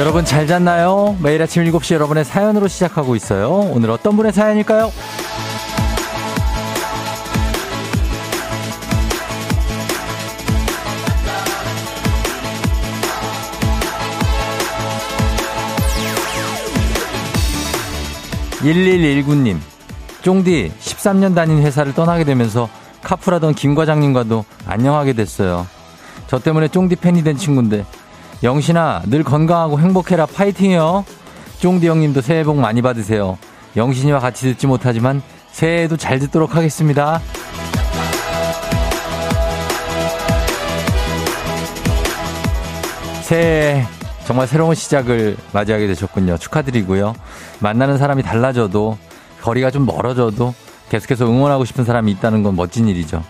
여러분 잘 잤나요? 매일 아침 7시 여러분의 사연으로 시작하고 있어요. 오늘 어떤 분의 사연일까요? 1119님, 쫑디 13년 다닌 회사를 떠나게 되면서 카풀하던 김 과장님과도 안녕하게 됐어요. 저 때문에 쫑디 팬이 된 친구인데 영신아 늘 건강하고 행복해라 파이팅이요. 쫑디 형님도 새해 복 많이 받으세요. 영신이와 같이 듣지 못하지만 새해에도 잘 듣도록 하겠습니다. 새해 정말 새로운 시작을 맞이하게 되셨군요. 축하드리고요. 만나는 사람이 달라져도 거리가 좀 멀어져도 계속해서 응원하고 싶은 사람이 있다는 건 멋진 일이죠.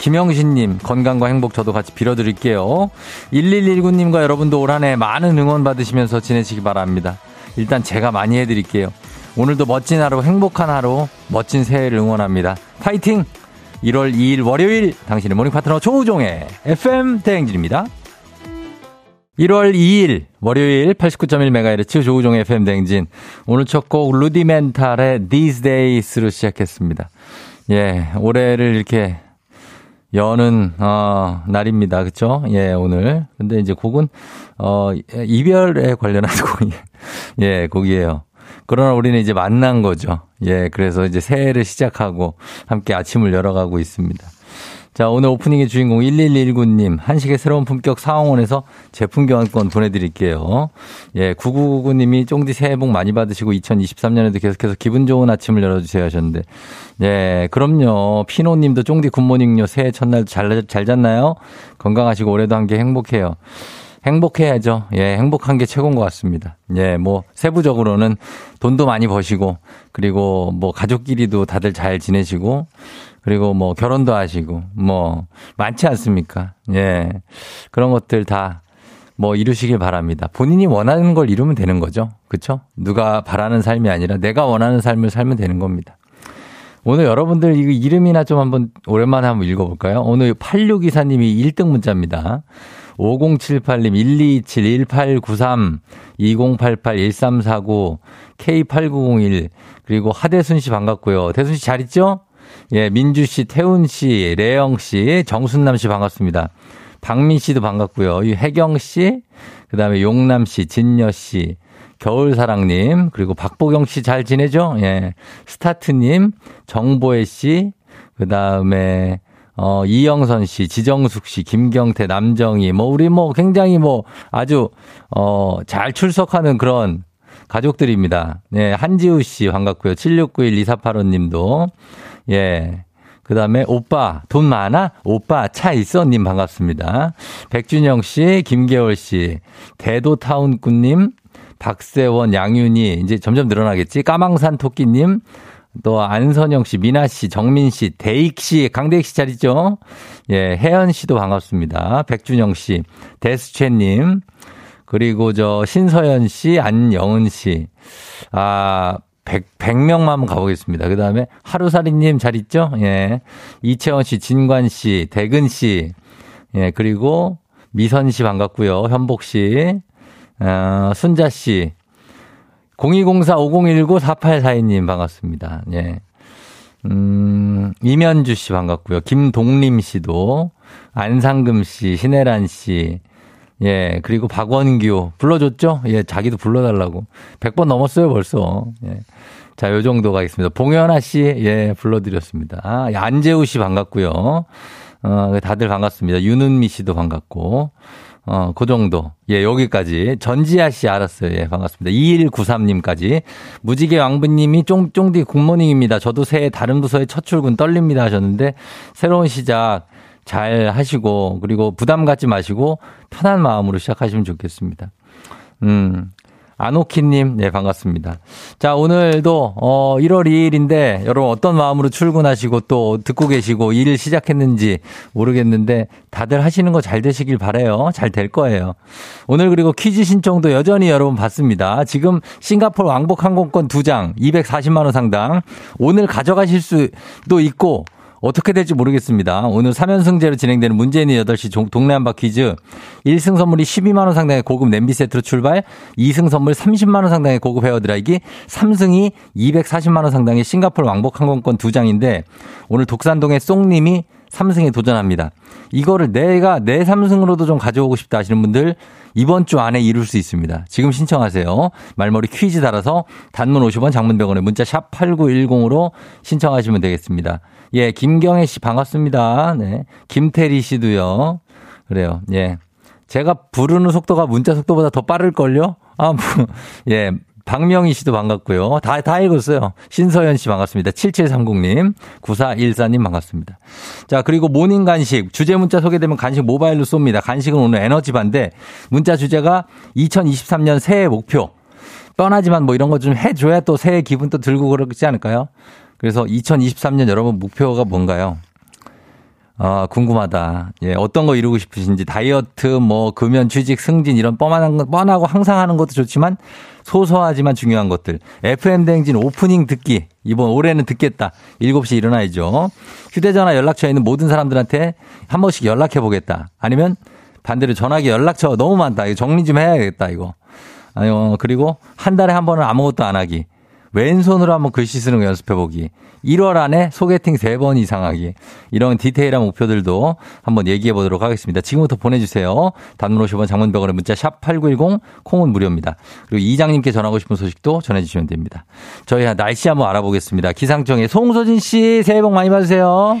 김영신님, 건강과 행복 저도 같이 빌어드릴게요. 1119님과 여러분도 올 한 해 많은 응원 받으시면서 지내시기 바랍니다. 일단 제가 많이 해드릴게요. 오늘도 멋진 하루, 행복한 하루, 멋진 새해를 응원합니다. 파이팅! 1월 2일 월요일 당신의 morning 파트너 조우종의 FM 대행진입니다. 1월 2일 월요일 89.1MHz 조우종의 FM 대행진 오늘 첫 곡 루디멘탈의 These Days로 시작했습니다. 예, 올해를 이렇게 여는 어 날입니다. 그렇죠? 예, 오늘. 근데 이제 곡은 어 이별에 관련한 곡이 예, 곡이에요. 그러나 우리는 이제 만난 거죠. 예, 그래서 이제 새해를 시작하고 함께 아침을 열어가고 있습니다. 자, 오늘 오프닝의 주인공 1119님, 한식의 새로운 품격 상황원에서 제품 교환권 보내드릴게요. 예, 9999님이 쫑디 새해 복 많이 받으시고 2023년에도 계속해서 기분 좋은 아침을 열어주세요 하셨는데, 예, 그럼요. 피노님도 쫑디 굿모닝요. 새해 첫날 잘, 잘 잤나요? 건강하시고 올해도 함께 행복해요. 행복해야죠. 예, 행복한 게 최고인 것 같습니다. 예, 뭐, 세부적으로는 돈도 많이 버시고, 그리고 뭐, 가족끼리도 다들 잘 지내시고, 그리고 뭐 결혼도 하시고 뭐 많지 않습니까? 예. 그런 것들 다 뭐 이루시길 바랍니다. 본인이 원하는 걸 이루면 되는 거죠. 그렇죠? 누가 바라는 삶이 아니라 내가 원하는 삶을 살면 되는 겁니다. 오늘 여러분들 이거 이름이나 좀 한번 오랜만에 한번 읽어볼까요? 오늘 8624님이 1등 문자입니다. 5078님, 1227, 1893, 2088, 1349, K8901, 그리고 하대순 씨 반갑고요. 대순 씨 잘 있죠? 예, 민주 씨, 태훈 씨, 레영 씨, 정순남 씨 반갑습니다. 박민 씨도 반갑고요. 혜경 씨, 그 다음에 용남 씨, 진여 씨, 겨울사랑님, 그리고 박보경 씨 잘 지내죠? 예. 스타트님, 정보혜 씨, 그 다음에, 어, 이영선 씨, 지정숙 씨, 김경태, 남정희, 뭐, 우리 뭐 굉장히 뭐 아주, 어, 잘 출석하는 그런 가족들입니다. 예, 한지우 씨 반갑고요. 7691-2485 님도. 예. 그 다음에 오빠 돈 많아? 오빠 차 있어? 님 반갑습니다. 백준영 씨, 김계월 씨, 대도타운꾼 님, 박세원, 양윤희 이제 점점 늘어나겠지? 까망산 토끼 님, 또 안선영 씨, 미나 씨, 정민 씨, 대익 씨, 강대익 씨잘 있죠? 예, 혜연 씨도 반갑습니다. 백준영 씨, 데스채 님, 그리고 저 신서연 씨, 안영은 씨, 아 100, 100명만 한번 가보겠습니다. 그 다음에 하루살이님 잘 있죠? 예. 이채원 씨, 진관 씨, 대근 씨, 예, 그리고 미선 씨 반갑고요. 현복 씨, 어, 순자 씨, 0204-5019-4842님 반갑습니다. 예. 음, 이면주 씨 반갑고요. 김동림 씨도, 안상금 씨, 신혜란 씨, 예, 그리고 박원규 불러줬죠? 예, 자기도 불러달라고. 100번 넘었어요, 벌써. 예. 자, 요 정도 가겠습니다. 봉현아 씨, 예, 불러드렸습니다. 아, 안재우 씨 반갑고요. 어, 다들 반갑습니다. 윤은미 씨도 반갑고. 어, 그 정도. 예, 여기까지. 전지아 씨 알았어요. 예, 반갑습니다. 2193님까지. 무지개 왕부님이 쫑 쫑디 굿모닝입니다. 저도 새해 다른 부서에 첫 출근 떨립니다 하셨는데, 새로운 시작 잘 하시고, 그리고 부담 갖지 마시고, 편한 마음으로 시작하시면 좋겠습니다. 음. 아노키님, 네, 반갑습니다. 자, 오늘도, 어, 1월 2일인데, 여러분 어떤 마음으로 출근하시고 또 듣고 계시고 일 시작했는지 모르겠는데, 다들 하시는 거 잘 되시길 바래요 잘 될 거예요. 오늘 그리고 퀴즈 신청도 여전히 여러분 받습니다. 지금 싱가포르 왕복 항공권 2장, 240만원 상당. 오늘 가져가실 수도 있고, 어떻게 될지 모르겠습니다. 오늘 3연승제로 진행되는 문재인의 8시 동네 한바 퀴즈. 1승 선물이 12만원 상당의 고급 냄비 세트로 출발, 2승 선물 30만원 상당의 고급 헤어드라이기, 3승이 240만원 상당의 싱가포르 왕복 항공권 2장인데, 오늘 독산동의 송님이 3승에 도전합니다. 이거를 내가 내 3승으로도 좀 가져오고 싶다 하시는 분들 이번 주 안에 이룰 수 있습니다. 지금 신청하세요. 말머리 퀴즈 달아서 단문 50원 장문병원에 문자 샵 8910으로 신청하시면 되겠습니다. 예, 김경혜 씨 반갑습니다. 네. 김태리 씨도요. 그래요. 예. 제가 부르는 속도가 문자 속도보다 더 빠를걸요? 아, 뭐, 예. 박명희 씨도 반갑고요. 다, 다 읽었어요. 신서연 씨 반갑습니다. 7730님, 9414님 반갑습니다. 자, 그리고 모닝 간식, 주제 문자 소개되면 간식 모바일로 쏩니다. 간식은 오늘 에너지반데, 문자 주제가 2023년 새해 목표. 뻔하지만 뭐 이런 거 좀 해줘야 또 새해 기분 또 들고 그러지 않을까요? 그래서 2023년 여러분 목표가 뭔가요? 아, 궁금하다. 예, 어떤 거 이루고 싶으신지 다이어트, 뭐 금연, 취직, 승진 이런 뻔한 거 뻔하고 항상 하는 것도 좋지만 소소하지만 중요한 것들. FM 대행진 오프닝 듣기. 이번 올해는 듣겠다. 7시 일어나야죠. 휴대 전화 연락처에 있는 모든 사람들한테 한 번씩 연락해 보겠다. 아니면 반대로 전화기 연락처 너무 많다. 이거 정리 좀 해야겠다, 이거. 아니, 어, 그리고 한 달에 한 번은 아무것도 안 하기. 왼손으로 한번 글씨 쓰는 거 연습해보기. 1월 안에 소개팅 3번 이상 하기. 이런 디테일한 목표들도 한번 얘기해 보도록 하겠습니다. 지금부터 보내주세요. 단문 50원 장문병원의 문자 샵 8910 콩은 무료입니다. 그리고 이장님께 전하고 싶은 소식도 전해주시면 됩니다. 저희 날씨 한번 알아보겠습니다. 기상청의 송소진 씨 새해 복 많이 받으세요.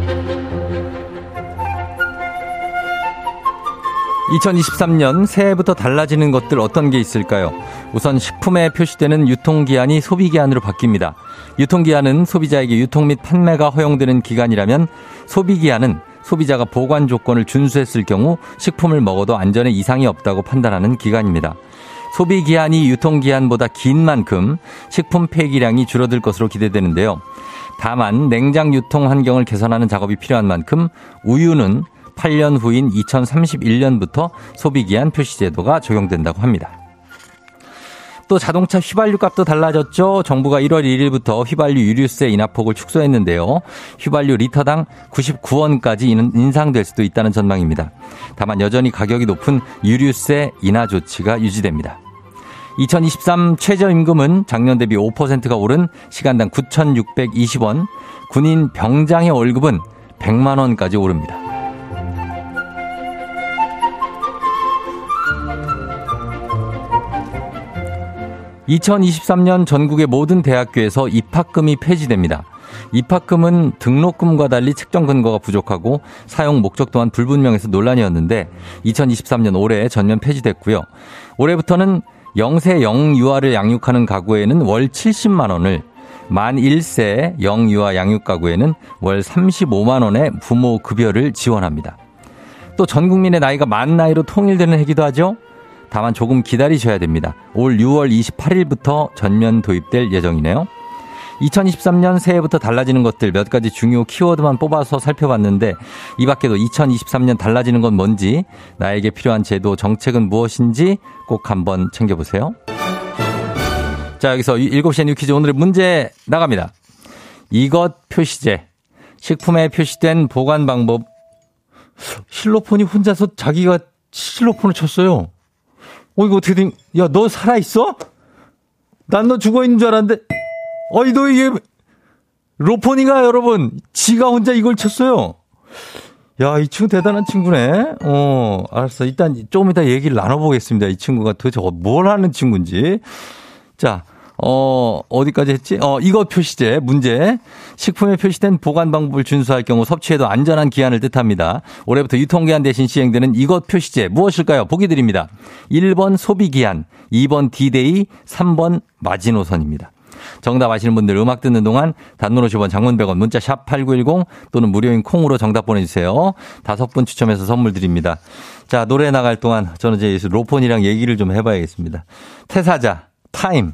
2023년 새해부터 달라지는 것들 어떤 게 있을까요? 우선 식품에 표시되는 유통기한이 소비기한으로 바뀝니다. 유통기한은 소비자에게 유통 및 판매가 허용되는 기간이라면 소비기한은 소비자가 보관 조건을 준수했을 경우 식품을 먹어도 안전에 이상이 없다고 판단하는 기간입니다. 소비기한이 유통기한보다 긴 만큼 식품 폐기량이 줄어들 것으로 기대되는데요. 다만 냉장 유통 환경을 개선하는 작업이 필요한 만큼 우유는 8년 후인 2031년부터 소비기한 표시제도가 적용된다고 합니다. 또 자동차 휘발유 값도 달라졌죠. 정부가 1월 1일부터 휘발유 유류세 인하폭을 축소했는데요. 휘발유 리터당 99원까지 인상될 수도 있다는 전망입니다. 다만 여전히 가격이 높은 유류세 인하 조치가 유지됩니다. 2023 최저임금은 작년 대비 5%가 오른 시간당 9,620원, 군인 병장의 월급은 100만 원까지 오릅니다. 2023년 전국의 모든 대학교에서 입학금이 폐지됩니다. 입학금은 등록금과 달리 측정 근거가 부족하고 사용 목적 또한 불분명해서 논란이었는데 2023년 올해 전면 폐지됐고요. 올해부터는 영세 영유아를 양육하는 가구에는 월 70만 원을 만 1세 영유아 양육 가구에는 월 35만 원의 부모 급여를 지원합니다. 또 전 국민의 나이가 만 나이로 통일되는 해기도 하죠. 다만 조금 기다리셔야 됩니다. 올 6월 28일부터 전면 도입될 예정이네요. 2023년 새해부터 달라지는 것들 몇 가지 중요 키워드만 뽑아서 살펴봤는데 이 밖에도 2023년 달라지는 건 뭔지 나에게 필요한 제도 정책은 무엇인지 꼭 한번 챙겨보세요. 자 여기서 7시에 new 퀴즈 오늘의 문제 나갑니다. 이것 표시제 식품에 표시된 보관 방법 실로폰이 혼자서 자기가 실로폰을 쳤어요. 어, 이거 어떻게 된, 야, 너 살아있어? 난 너 죽어 있는 줄 알았는데, 어이, 너 이게, 로폰이가 여러분, 지가 혼자 이걸 쳤어요. 야, 이 친구 대단한 친구네. 어, 알았어. 일단 조금 이따 얘기를 나눠보겠습니다. 이 친구가 도대체 뭘 하는 친구인지. 자, 어, 어디까지 했지? 어, 이거 표시제 문제. 식품에 표시된 보관 방법을 준수할 경우 섭취에도 안전한 기한을 뜻합니다. 올해부터 유통기한 대신 시행되는 이것 표시제 무엇일까요? 보기 드립니다. 1번 소비기한, 2번 디데이, 3번 마지노선입니다. 정답 아시는 분들 음악 듣는 동안 단문 50원 장문 100원 문자 샵 8910 또는 무료인 콩으로 정답 보내주세요. 다섯 분 추첨해서 선물 드립니다. 자, 노래 나갈 동안 저는 이제 로폰이랑 얘기를 좀 해봐야겠습니다. 태사자, Time.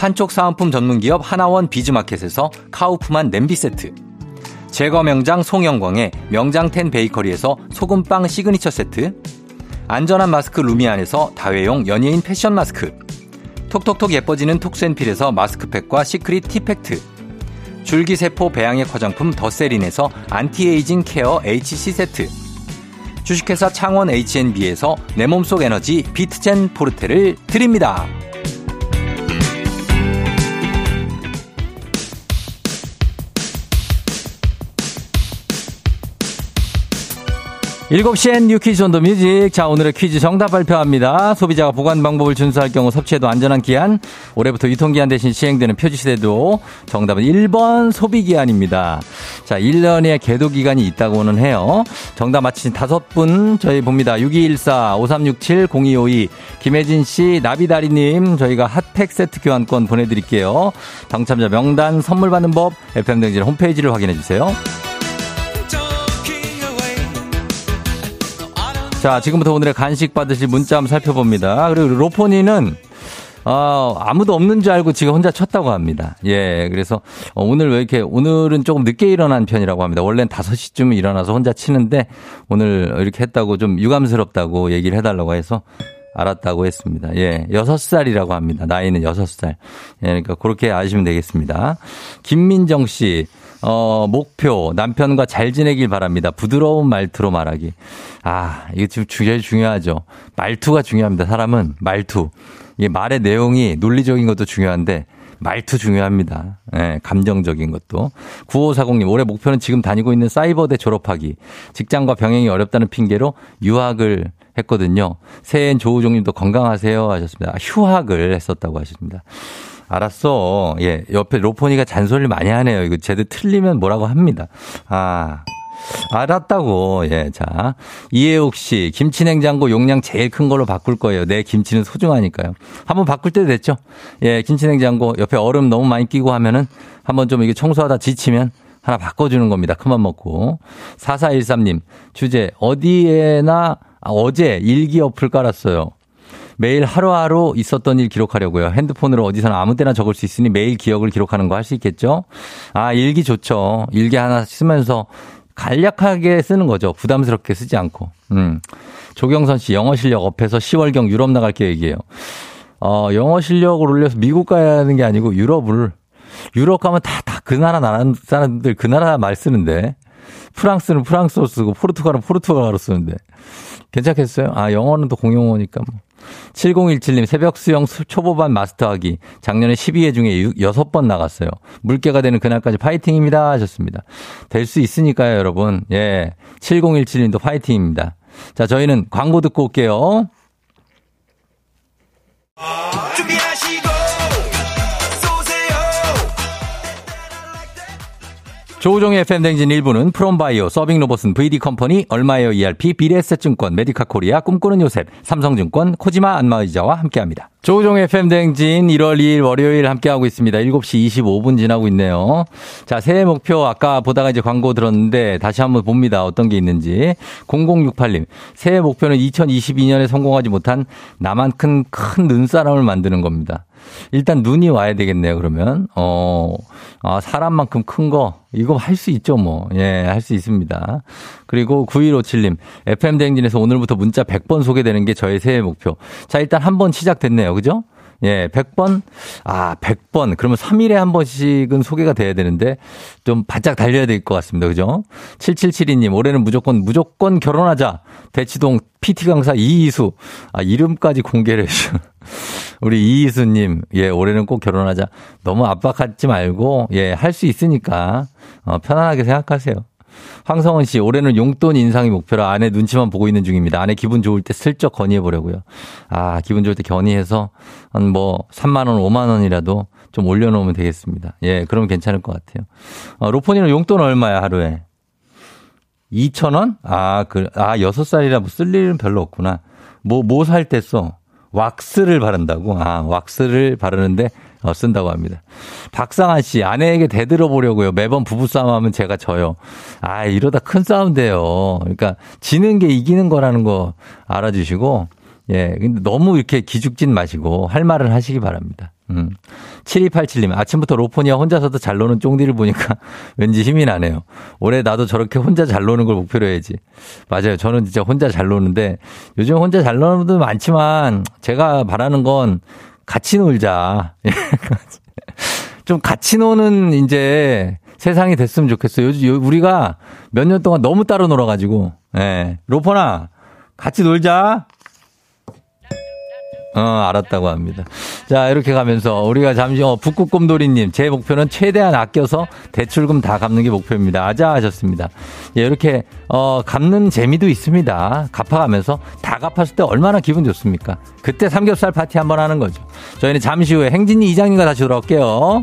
판촉 사은품 전문기업 하나원 비즈마켓에서 카우프만 냄비 세트. 제거 명장 송영광의 명장텐 베이커리에서 소금빵 시그니처 세트. 안전한 마스크 루미안에서 다회용 연예인 패션 마스크. 톡톡톡 예뻐지는 톡센필에서 마스크팩과 시크릿 티팩트. 줄기세포 배양액 화장품 더세린에서 anti-aging care HC 세트. 주식회사 창원 H&B에서 내 몸속 에너지 비트젠 포르테를 드립니다. 7시엔 You Quiz on the Music. 자, 오늘의 퀴즈 정답 발표합니다. 소비자가 보관 방법을 준수할 경우 섭취에도 안전한 기한. 올해부터 유통기한 대신 시행되는 표시제도 정답은 1번 소비기한입니다. 자, 1년의 계도기간이 있다고는 해요. 정답 맞히신 다섯 분 저희 봅니다. 6214, 5367, 0252, 김혜진 씨, 나비다리님, 저희가 핫팩 세트 교환권 보내드릴게요. 당첨자 명단 선물 받는 법, FM등진 홈페이지를 확인해주세요. 자, 지금부터 오늘의 간식 받으실 문자 한번 살펴봅니다. 그리고 로포니는 어, 아무도 없는 줄 알고 지금 혼자 쳤다고 합니다. 예, 그래서 어, 오늘 왜 이렇게, 오늘은 조금 늦게 일어난 편이라고 합니다. 원래는 5시쯤 일어나서 혼자 치는데 오늘 이렇게 했다고 좀 유감스럽다고 얘기를 해달라고 해서 알았다고 했습니다. 예, 6살이라고 합니다. 나이는 6살. 예, 그러니까 그렇게 아시면 되겠습니다. 김민정 씨, 어, 목표, 남편과 잘 지내길 바랍니다. 부드러운 말투로 말하기. 아, 이게 지금 제일 중요하죠. 말투가 중요합니다. 사람은 말투. 이 말의 내용이 논리적인 것도 중요한데, 말투 중요합니다. 예, 감정적인 것도. 9540님, 올해 목표는 지금 다니고 있는 사이버대 졸업하기. 직장과 병행이 어렵다는 핑계로 유학을 했거든요. 새해엔 조우종님도 건강하세요 하셨습니다. 아, 휴학을 했었다고 하셨습니다. 알았어. 예, 옆에 로포니가 잔소리를 많이 하네요. 이거 제대로 틀리면 뭐라고 합니다. 아. 알았다고. 예, 자. 이해옥 씨, 김치 냉장고 용량 제일 큰 걸로 바꿀 거예요. 내 김치는 소중하니까요. 한번 바꿀 때도 됐죠? 예, 김치 냉장고 옆에 얼음 너무 많이 끼고 하면은 한번 좀 이게 청소하다 지치면 하나 바꿔주는 겁니다. 그만 먹고. 4413님, 주제, 어디에나, 아, 어제 일기 어플 깔았어요. 매일 하루하루 있었던 일 기록하려고요. 핸드폰으로 어디서나 아무 때나 적을 수 있으니 매일 기억을 기록하는 거 할 수 있겠죠? 아, 일기 좋죠. 일기 하나 쓰면서 간략하게 쓰는 거죠. 부담스럽게 쓰지 않고. 음. 조경선 씨, 영어 실력 업해서 10월경 유럽 나갈 계획이에요. 어, 영어 실력을 올려서 미국 가야 하는 게 아니고 유럽을, 유럽 가면 다, 다 그 나라 나라 사람들 그 나라 말 쓰는데. 프랑스는 프랑스어 쓰고 포르투갈은 포르투갈어로 쓰는데. 괜찮겠어요? 아, 영어는 또 공용어니까 뭐. 7017님 새벽 수영 초보반 마스터하기 작년에 12회 중에 6번 나갔어요. 물개가 되는 그날까지 파이팅입니다 하셨습니다. 될 수 있으니까요 여러분. 예. 7017님도 파이팅입니다. 자 저희는 광고 듣고 올게요. 조우종의 FM대행진 1부는 프롬바이오, 서빙로봇은 VD컴퍼니, 얼마에요 ERP, 미래에셋증권, 메디카 코리아, 꿈꾸는 요셉, 삼성증권, 코지마 안마의자와 함께합니다. 조우종의 FM대행진 1월 2일 월요일 함께하고 있습니다. 7시 25분 지나고 있네요. 자, 새해 목표 아까 보다가 이제 광고 들었는데 다시 한번 봅니다. 어떤 게 있는지. 0068님, 새해 목표는 2022년에 성공하지 못한 나만큼 큰 눈사람을 만드는 겁니다. 일단 눈이 와야 되겠네요, 그러면. 어, 아, 사람만큼 큰 거, 이거 할 수 있죠, 뭐. 예, 할 수 있습니다. 그리고 9157님, FM대행진에서 오늘부터 문자 100번 소개되는 게 저의 새해 목표. 자, 일단 한 번 시작됐네요, 그죠? 예, 100번? 아, 100번. 그러면 3일에 한 번씩은 소개가 돼야 되는데 좀 바짝 달려야 될 것 같습니다. 그죠? 7772님, 올해는 무조건, 무조건 결혼하자. 대치동 PT 강사 이희수. 아, 이름까지 공개를 해주 우리 이희수님, 예, 올해는 꼭 결혼하자. 너무 압박하지 말고, 예, 할 수 있으니까, 어, 편안하게 생각하세요. 황성원 씨, 올해는 용돈 인상이 목표라 아내 눈치만 보고 있는 중입니다. 아내 기분 좋을 때 슬쩍 건의해 보려고요. 아, 기분 좋을 때 건의해서 한 뭐 3만 원, 5만 원이라도 좀 올려놓으면 되겠습니다. 예, 그러면 괜찮을 것 같아요. 어, 로폰이는 용돈 얼마야, 하루에? 2천 원? 아, 그, 아, 6살이라 뭐 쓸 일은 별로 없구나. 뭐, 뭐 살 때 써? 왁스를 바른다고? 아, 왁스를 바르는데 어, 쓴다고 합니다. 박상한 씨, 아내에게 대들어 보려고요. 매번 부부싸움 하면 제가 져요. 아, 이러다 큰 싸움 돼요. 그러니까 지는 게 이기는 거라는 거 알아주시고, 예, 근데 너무 이렇게 기죽진 마시고 할 말을 하시기 바랍니다. 음. 7287님, 아침부터 로포니아 혼자서도 잘 노는 쫑디를 보니까 왠지 힘이 나네요. 올해 나도 저렇게 혼자 잘 노는 걸 목표로 해야지. 맞아요. 저는 진짜 혼자 잘 노는데 요즘 혼자 잘 노는 분들 많지만 제가 바라는 건 같이 놀자. 좀 같이 노는 이제 세상이 됐으면 좋겠어요. 요즘 우리가 몇 년 동안 너무 따로 놀아가지고, 예. 로퍼나, 같이 놀자. 어, 알았다고 합니다. 자, 이렇게 가면서 우리가 잠시, 어, 북극곰돌이님, 제 목표는 최대한 아껴서 대출금 다 갚는 게 목표입니다. 아자 하셨습니다. 예, 이렇게, 어, 갚는 재미도 있습니다. 갚아가면서 다 갚았을 때 얼마나 기분 좋습니까? 그때 삼겹살 파티 한번 하는 거죠. 저희는 잠시 후에 행진이 이장님과 다시 돌아올게요.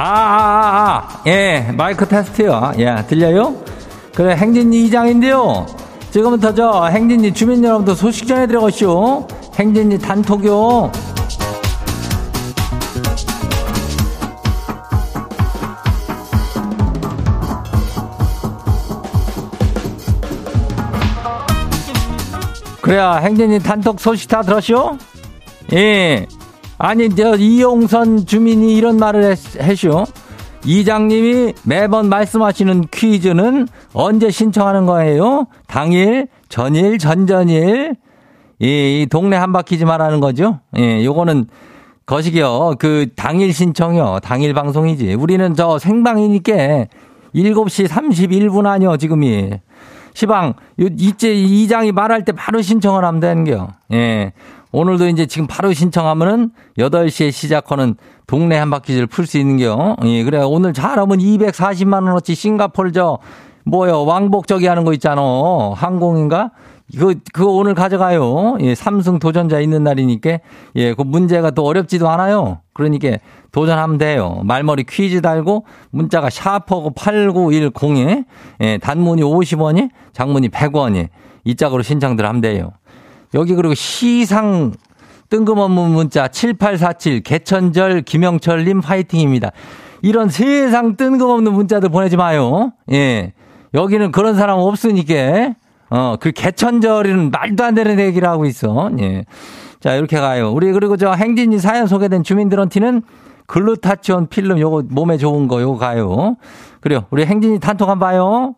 아, 아, 아, 예, 마이크 테스트요. 예, 들려요? 그래, 행진이 이장인데요. 지금부터 저 행진이 주민 여러분들 소식 전해드려가시오. 행진이 단톡요. 그래야 행진이 단톡 소식 다 들었쇼? 예. 아니, 저, 이용선 주민이 이런 말을 했, 쇼 이장님이 매번 말씀하시는 퀴즈는 언제 신청하는 거예요? 당일, 전일, 전전일. 이, 이 동네 한 바퀴즈 말하는 거죠? 예, 요거는 거시기요. 그 당일 신청이요. 당일 방송이지. 우리는 저 생방이니까 7시 31분 아니요, 지금이. 시방, 이제 이장이 말할 때 바로 신청을 하면 되는 게요. 예. 오늘도 이제 지금 바로 신청하면은 8시에 시작하는 동네 한 바퀴를 풀 수 있는 게요. 예, 그래. 오늘 잘하면 240만 원어치 싱가폴 저, 뭐요, 왕복 저기 하는 거 있잖아. 항공인가? 그거, 그거 오늘 가져가요. 예, 삼승 도전자 있는 날이니까. 예, 그 문제가 또 어렵지도 않아요. 그러니까 도전하면 돼요. 말머리 퀴즈 달고 문자가 샤퍼고 8910에, 예, 단문이 50원이, 장문이 100원이. 이 짝으로 신청들 하면 돼요. 여기 그리고 시상 뜬금없는 문자 7847 개천절 김영철님 화이팅입니다. 이런 세상 뜬금없는 문자들 보내지 마요. 예. 여기는 그런 사람 없으니까. 어, 그 개천절은 말도 안 되는 얘기를 하고 있어. 예. 자, 이렇게 가요. 우리 그리고 저 행진이 사연 소개된 주민들한테는 글루타치온 필름 요거 몸에 좋은 거 요거 가요. 그래요. 우리 행진이 단톡 한번 봐요.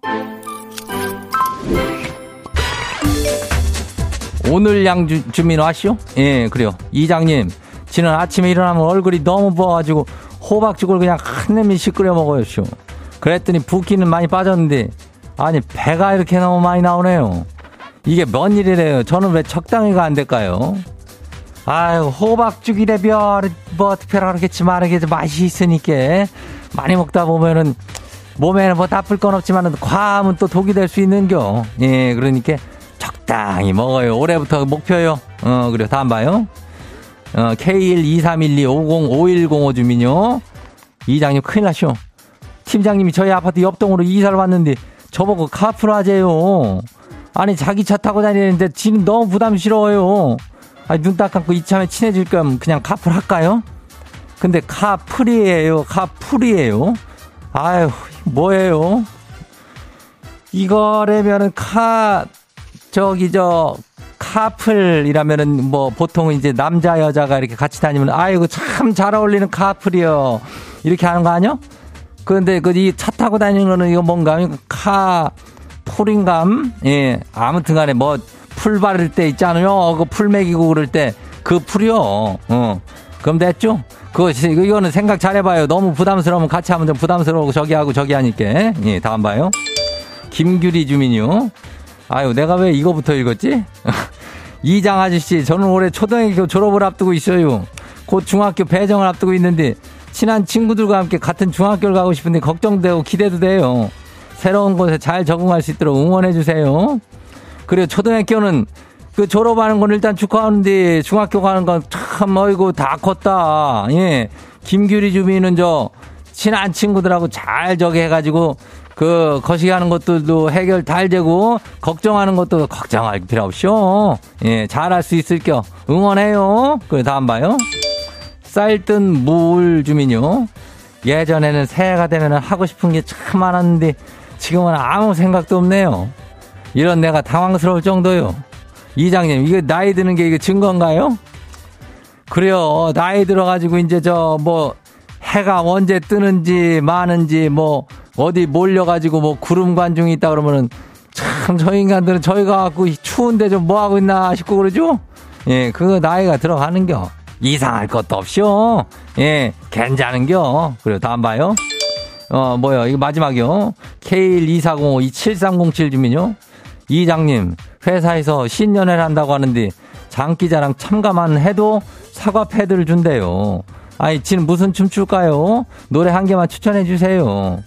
오늘 양 주, 주민 왔쇼? 예, 그래요. 이장님, 지는 아침에 일어나면 얼굴이 너무 부어가지고 호박죽을 그냥 한 냄비씩 끓여 먹어요, 쇼. 그랬더니 붓기는 많이 빠졌는데, 아니, 배가 이렇게 너무 많이 나오네요. 이게 뭔 일이래요? 저는 왜 적당히가 안 될까요? 아유, 호박죽이래, 별, 뭐, 특별하겠지만, 이게 맛이 있으니까, 많이 먹다 보면은, 몸에는 뭐 나쁠 건 없지만은, 과하면 또 독이 될 수 있는겨. 예, 그러니까, 적당히 먹어요. 올해부터 목표요. 어, 그래, 다음 봐요. 어, K12312-505105 주민요. 이장님 큰일 나쇼. 팀장님이 저희 아파트 옆동으로 이사를 왔는데, 저보고 카풀 하재요. 아니, 자기 차 타고 다니는데, 지는 너무 부담스러워요. 아니, 눈 딱 감고 이참에 친해질 거면 그냥 카풀 할까요? 근데 카풀이에요. 카풀이에요. 아유, 뭐예요? 이거라면은 카, 저기, 저, 카풀이라면은 뭐 보통 이제 남자, 여자가 이렇게 같이 다니면 아이고 참 잘 어울리는 카풀이요. 이렇게 하는 거 아니요? 그런데 그 이 차 타고 다니는 거는 이거 뭔가 카, 풀인감? 예. 아무튼 간에 뭐 풀 바를 때 있잖아요. 그풀 먹이고 그럴 때 그 풀이요. 어. 그럼 됐죠? 그거, 이거는 생각 잘 해봐요. 너무 부담스러우면 같이 하면 좀 부담스러우고 저기 하고 저기 하니까. 예, 다음 봐요. 김규리 주민요. 아유, 내가 왜 이거부터 읽었지? 이장 아저씨, 저는 올해 초등학교 졸업을 앞두고 있어요. 곧 중학교 배정을 앞두고 있는데, 친한 친구들과 함께 같은 중학교를 가고 싶은데 걱정되고 기대도 돼요. 새로운 곳에 잘 적응할 수 있도록 응원해주세요. 그리고 초등학교는 그 졸업하는 건 일단 축하하는데 중학교 가는 건 참 어이구 다 컸다. 예. 김규리 주민은 저 친한 친구들하고 잘 저기 해가지고 그 거시기하는 것들도 해결 잘 되고 걱정하는 것도 걱정할 필요 없쇼. 예, 잘할 수 있을 겨 응원해요. 그 다음 봐요. 쌀뜬 물 주민요. 예전에는 새해가 되면 하고 싶은 게 참 많았는데 지금은 아무 생각도 없네요. 이런 내가 당황스러울 정도요. 이장님, 이게 나이 드는 게 이게 증거인가요? 그래요. 나이 들어가지고 이제 저 뭐 해가 언제 뜨는지 마는지 뭐 어디 몰려가지고 뭐 구름 관중이 있다 그러면은 참 저 인간들은 저희가 갖고 추운데 좀 뭐 하고 있나 싶고 그러죠? 예, 그거 나이가 들어가는겨. 이상할 것도 없이요. 예, 괜찮은겨. 그래요. 다음 봐요. 어, 뭐요? 이거 마지막이요. K12405-27307 주민요. 이장님, 회사에서 신년회를 한다고 하는데 장기자랑 참가만 해도 사과 패드를 준대요. 아이, 지는 무슨 춤 출까요? 노래 한 개만 추천해 주세요.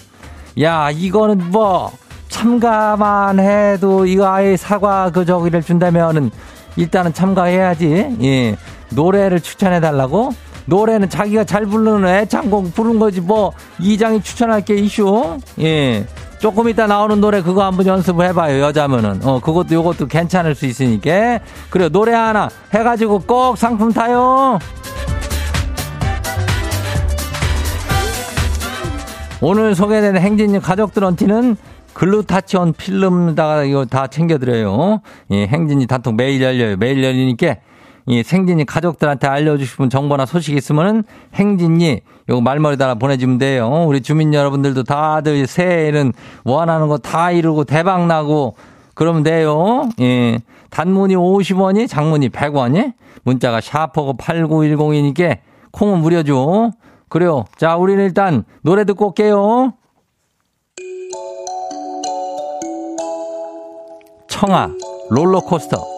야, 이거는 뭐, 참가만 해도 이거 아예 사과 그 저기를 준다면은 일단은 참가해야지. 예. 노래를 추천해 달라고? 노래는 자기가 잘 부르는 애창곡 부른 거지 뭐 이장이 추천할 게 이슈. 예. 조금 이따 나오는 노래 그거 한번 연습을 해봐요 여자면은 어 그것도 요것도 괜찮을 수 있으니까 그래 노래 하나 해가지고 꼭 상품 타요 오늘 소개되는 행진님 가족들한테는 글루타치온 필름 다가 이거 다 챙겨드려요 예 행진이 단톡 매일 열려요 매일 열리니까 이 생진이 가족들한테 알려주시면 정보나 소식 있으면은 행진이 요거 말머리 달아 보내주면 돼요. 우리 주민 여러분들도 다들 새해에는 원하는 거 다 이루고 대박 나고 그러면 돼요. 예. 단문이 50원이 장문이 100원이 문자가 샤퍼고 8910이니까 콩은 무료죠. 그래요. 자, 우리는 일단 노래 듣고 올게요. 청아 롤러코스터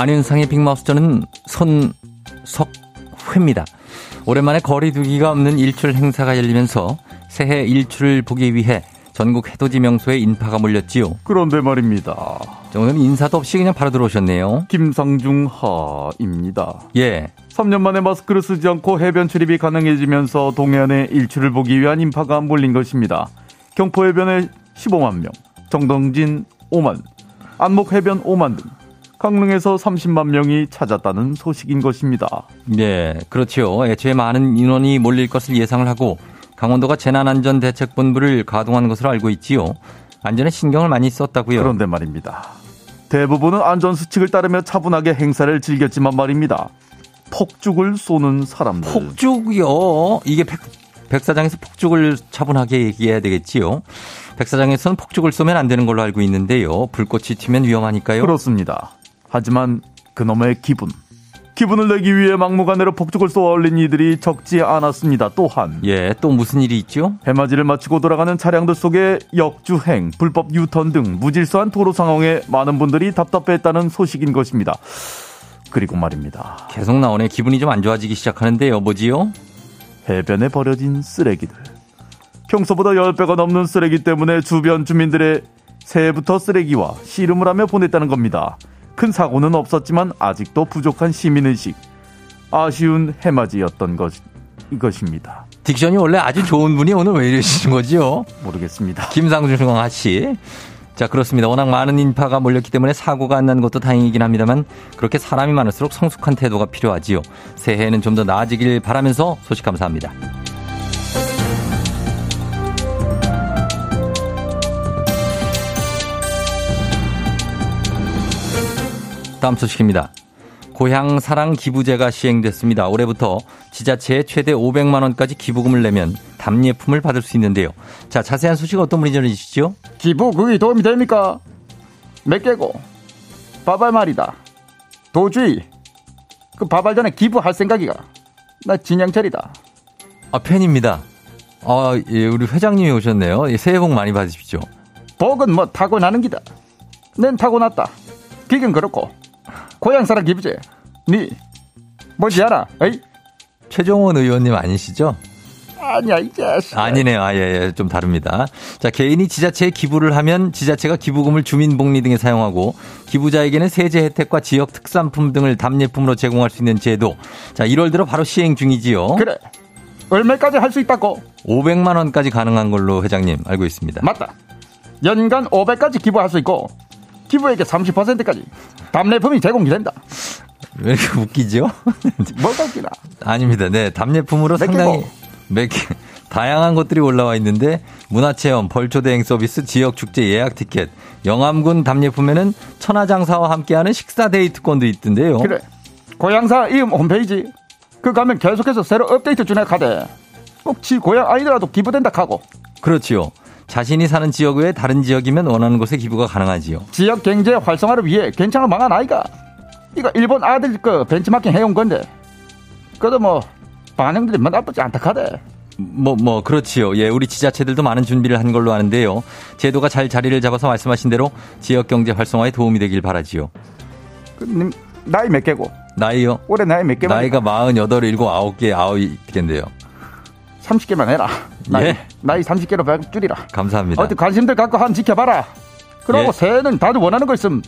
안윤상의 빅마우스 저는 손석회입니다. 오랜만에 거리두기가 없는 일출 행사가 열리면서 새해 일출을 보기 위해 전국 해돋이 명소에 인파가 몰렸지요. 그런데 말입니다. 오늘 인사도 없이 그냥 바로 들어오셨네요. 김상중 하입니다. 예. 3년 만에 마스크를 쓰지 않고 해변 출입이 가능해지면서 동해안에 일출을 보기 위한 인파가 몰린 것입니다. 경포 해변에 15만 명, 정동진 5만, 안목 해변 5만 등 강릉에서 30만 명이 찾았다는 소식인 것입니다. 네, 그렇지요. 애초에 많은 인원이 몰릴 것을 예상을 하고 강원도가 재난안전대책본부를 가동한 것으로 알고 있지요. 안전에 신경을 많이 썼다고요. 그런데 말입니다. 대부분은 안전수칙을 따르며 차분하게 행사를 즐겼지만 말입니다. 폭죽을 쏘는 사람들. 폭죽이요? 이게 백, 백사장에서 폭죽을 차분하게 얘기해야 되겠지요. 백사장에서는 폭죽을 쏘면 안 되는 걸로 알고 있는데요. 불꽃이 튀면 위험하니까요. 그렇습니다. 하지만 그놈의 기분. 기분을 내기 위해 막무가내로 폭죽을 쏘아 올린 이들이 적지 않았습니다. 또한 예, 또 무슨 일이 있죠? 해맞이를 마치고 돌아가는 차량들 속에 역주행, 불법 유턴 등 무질서한 도로 상황에 많은 분들이 답답했다는 소식인 것입니다. 그리고 말입니다. 계속 나오네. 기분이 좀 안 좋아지기 시작하는데요. 뭐지요? 해변에 버려진 쓰레기들. 평소보다 10배가 넘는 쓰레기 때문에 주변 주민들의 새해부터 쓰레기와 씨름을 하며 보냈다는 겁니다. 큰 사고는 없었지만 아직도 부족한 시민의식. 아쉬운 해맞이였던 것, 이것입니다. 딕션이 원래 아주 좋은 분이 오늘 왜 이러시는 거지요? 모르겠습니다. 김상중 씨. 자, 그렇습니다. 워낙 많은 인파가 몰렸기 때문에 사고가 안 난 것도 다행이긴 합니다만 그렇게 사람이 많을수록 성숙한 태도가 필요하지요. 새해에는 좀 더 나아지길 바라면서 소식 감사합니다. 다음 소식입니다. 고향 사랑 기부제가 시행됐습니다. 올해부터 지자체에 최대 500만 원까지 기부금을 내면 답례품을 받을 수 있는데요. 자, 자세한 소식 어떤 분이 전해주시죠? 기부 그게 도움이 됩니까? 몇 개고 바발 말이다. 도주의 그 바발 전에 기부할 생각이가 나 진영철이다. 아 팬입니다. 아 예, 우리 회장님이 오셨네요. 예, 새해 복 많이 받으십시오. 복은 뭐 타고나는 기다. 낸 타고났다. 기긴 그렇고 고향 사람 기부제. 니 뭐지 알아? 에이? 최종원 의원님 아니시죠? 아니야 이 자식. 아니네요. 아, 예, 예, 좀 다릅니다. 자, 개인이 지자체에 기부를 하면 지자체가 기부금을 주민복리 등에 사용하고 기부자에게는 세제 혜택과 지역 특산품 등을 답례품으로 제공할 수 있는 제도. 자, 1월 들어 바로 시행 중이지요. 그래. 얼마까지 할 수 있다고? 500만 원까지 가능한 걸로 회장님 알고 있습니다. 맞다. 연간 500까지 기부할 수 있고 기부액의 30%까지 답례품이 제공이 된다. 왜 이렇게 웃기죠? 뭐가 웃기나? 아닙니다. 네, 답례품으로 몇 상당히 개, 다양한 것들이 올라와 있는데 문화체험, 벌초대행 서비스, 지역축제 예약 티켓, 영암군 답례품에는 천하장사와 함께하는 식사 데이트권도 있던데요. 그래. 고향사 이음 홈페이지. 그 가면 계속해서 새로 업데이트 주네 카대. 꼭지 고향 아이들라도 기부된다 하고. 그렇지요. 자신이 사는 지역 외에 다른 지역이면 원하는 곳에 기부가 가능하지요. 지역 경제 활성화를 위해 괜찮은 망한 아이가. 이거 일본 아들 그 벤치마킹 해온 건데. 그래도 뭐 반응들이 뭐 나쁘지 않다 카대. 뭐, 뭐, 그렇지요. 예, 우리 지자체들도 많은 준비를 한 걸로 아는데요. 제도가 잘 자리를 잡아서 말씀하신 대로 지역 경제 활성화에 도움이 되길 바라지요. 그 님, 나이 몇 개고? 나이요? 올해 나이 몇 개만? 나이가 48, 7, 9개, 9개인데요. 30개만 해라. 나이, 예. 나이 30개로 줄이라. 감사합니다. 어디 관심들 갖고 한 지켜봐라. 그러고 예. 새해는 다들 원하는 거 있으면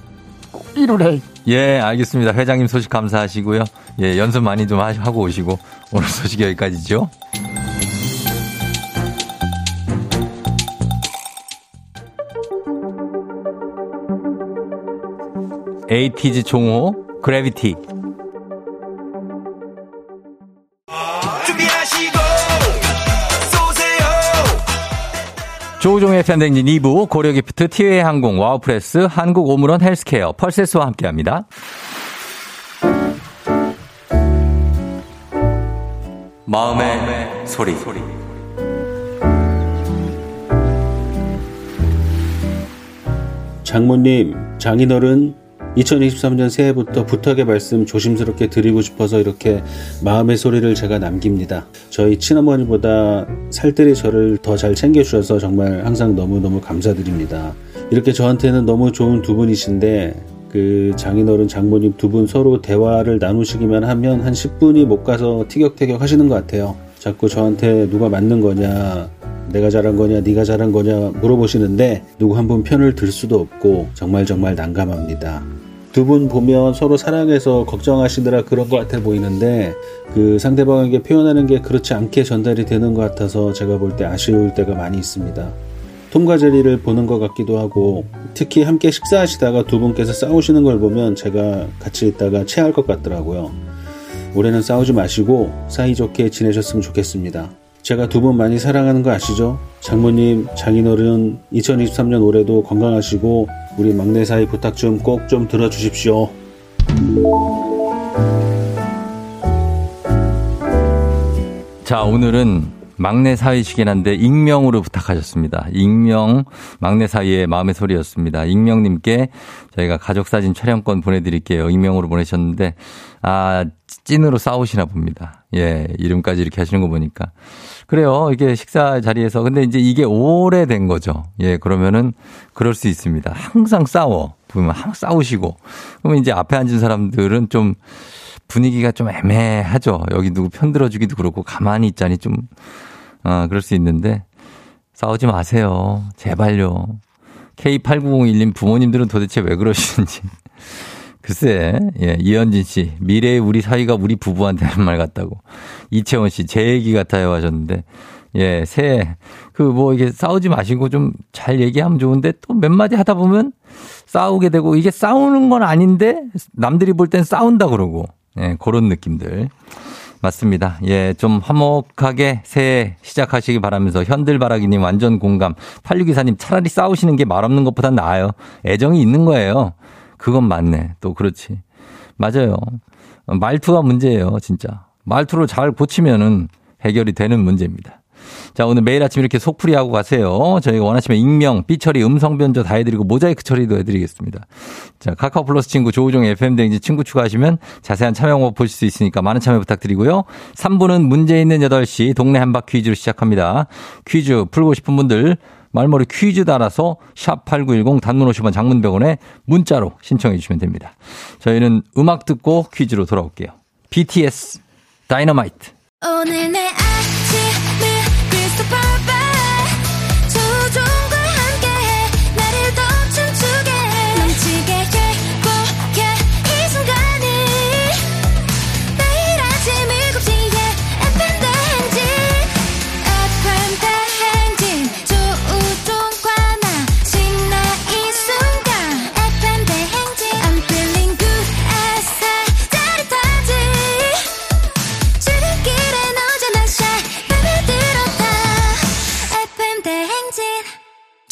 꼭 이루래. 예, 알겠습니다. 회장님 소식 감사하시고요. 예, 연습 많이 좀 하- 하고 오시고 오늘 소식 여기까지죠. 에이티즈 종호 그래비티 조우종의 FM대행진 2부 고려기프트 티웨이 항공 와우프레스 한국 오므론 헬스케어 펄세스와 함께합니다. 마음의, 소리. 장모님, 장인어른 2023년 새해부터 부탁의 말씀 조심스럽게 드리고 싶어서 이렇게 마음의 소리를 제가 남깁니다. 저희 친어머니보다 살뜰히 저를 더 잘 챙겨주셔서 정말 항상 너무너무 감사드립니다. 이렇게 저한테는 너무 좋은 두 분이신데 그 장인어른 장모님 두 분 서로 대화를 나누시기만 하면 한 10분이 못 가서 티격태격 하시는 것 같아요. 자꾸 저한테 누가 맞는 거냐 내가 잘한 거냐 네가 잘한 거냐 물어보시는데 누구 한 분 편을 들 수도 없고 정말 정말 난감합니다. 두 분 보면 서로 사랑해서 걱정하시느라 그런 것 같아 보이는데 그 상대방에게 표현하는 게 그렇지 않게 전달이 되는 것 같아서 제가 볼 때 아쉬울 때가 많이 있습니다. 톰과 제리를 보는 것 같기도 하고 특히 함께 식사하시다가 두 분께서 싸우시는 걸 보면 제가 같이 있다가 체할 것 같더라고요. 올해는 싸우지 마시고 사이좋게 지내셨으면 좋겠습니다. 제가 두 분 많이 사랑하는 거 아시죠? 장모님, 장인어른 2023년 올해도 건강하시고 우리 막내 사이 부탁 좀 꼭좀 들어주십시오. 자, 오늘은 막내 사위시긴 한데 익명으로 부탁하셨습니다. 익명 막내 사위의 마음의 소리였습니다. 익명님께 저희가 가족 사진 촬영권 보내드릴게요. 익명으로 보내셨는데 아 찐으로 싸우시나 봅니다. 예 이름까지 이렇게 하시는 거 보니까 그래요. 이게 식사 자리에서 근데 이제 이게 오래된 거죠. 예 그러면은 그럴 수 있습니다. 항상 싸워 보면 항상 싸우시고 그러면 이제 앞에 앉은 사람들은 좀 분위기가 좀 애매하죠. 여기 누구 편 들어주기도 그렇고 가만히 있자니 좀, 아, 그럴 수 있는데 싸우지 마세요. 제발요. K8901님 부모님들은 도대체 왜 그러시는지. 글쎄, 예, 이현진 씨, 미래의 우리 사이가 우리 부부한테 하는 말 같다고. 이채원 씨, 제 얘기 같아요 하셨는데, 예, 새, 그뭐 이게 싸우지 마시고 좀 잘 얘기하면 좋은데 또 몇 마디 하다 보면 싸우게 되고 이게 싸우는 건 아닌데 남들이 볼 땐 싸운다 그러고, 예, 그런 느낌들. 맞습니다. 예, 좀 화목하게 새해 시작하시기 바라면서 현들바라기님 완전 공감. 86기사님 차라리 싸우시는 게 말 없는 것보단 나아요. 애정이 있는 거예요. 그건 맞네. 또 그렇지. 맞아요. 말투가 문제예요, 진짜. 말투를 잘 고치면은 해결이 되는 문제입니다. 자, 오늘 매일 아침 이렇게 속풀이 하고 가세요. 저희가 원하시면 익명, 삐처리, 음성 변조 다 해드리고 모자이크 처리도 해드리겠습니다. 자, 카카오 플러스 친구 조우종 FM 댕지 친구 추가하시면 자세한 참여 방법 보실 수 있으니까 많은 참여 부탁드리고요. 3부는 문제 있는 8시 동네 한바 퀴즈로 시작합니다. 퀴즈 풀고 싶은 분들 말머리 퀴즈 달아서 샵8910 단문 50원 장문병원에 문자로 신청해 주시면 됩니다. 저희는 음악 듣고 퀴즈로 돌아올게요. BTS 다이너마이트 오늘 내 아침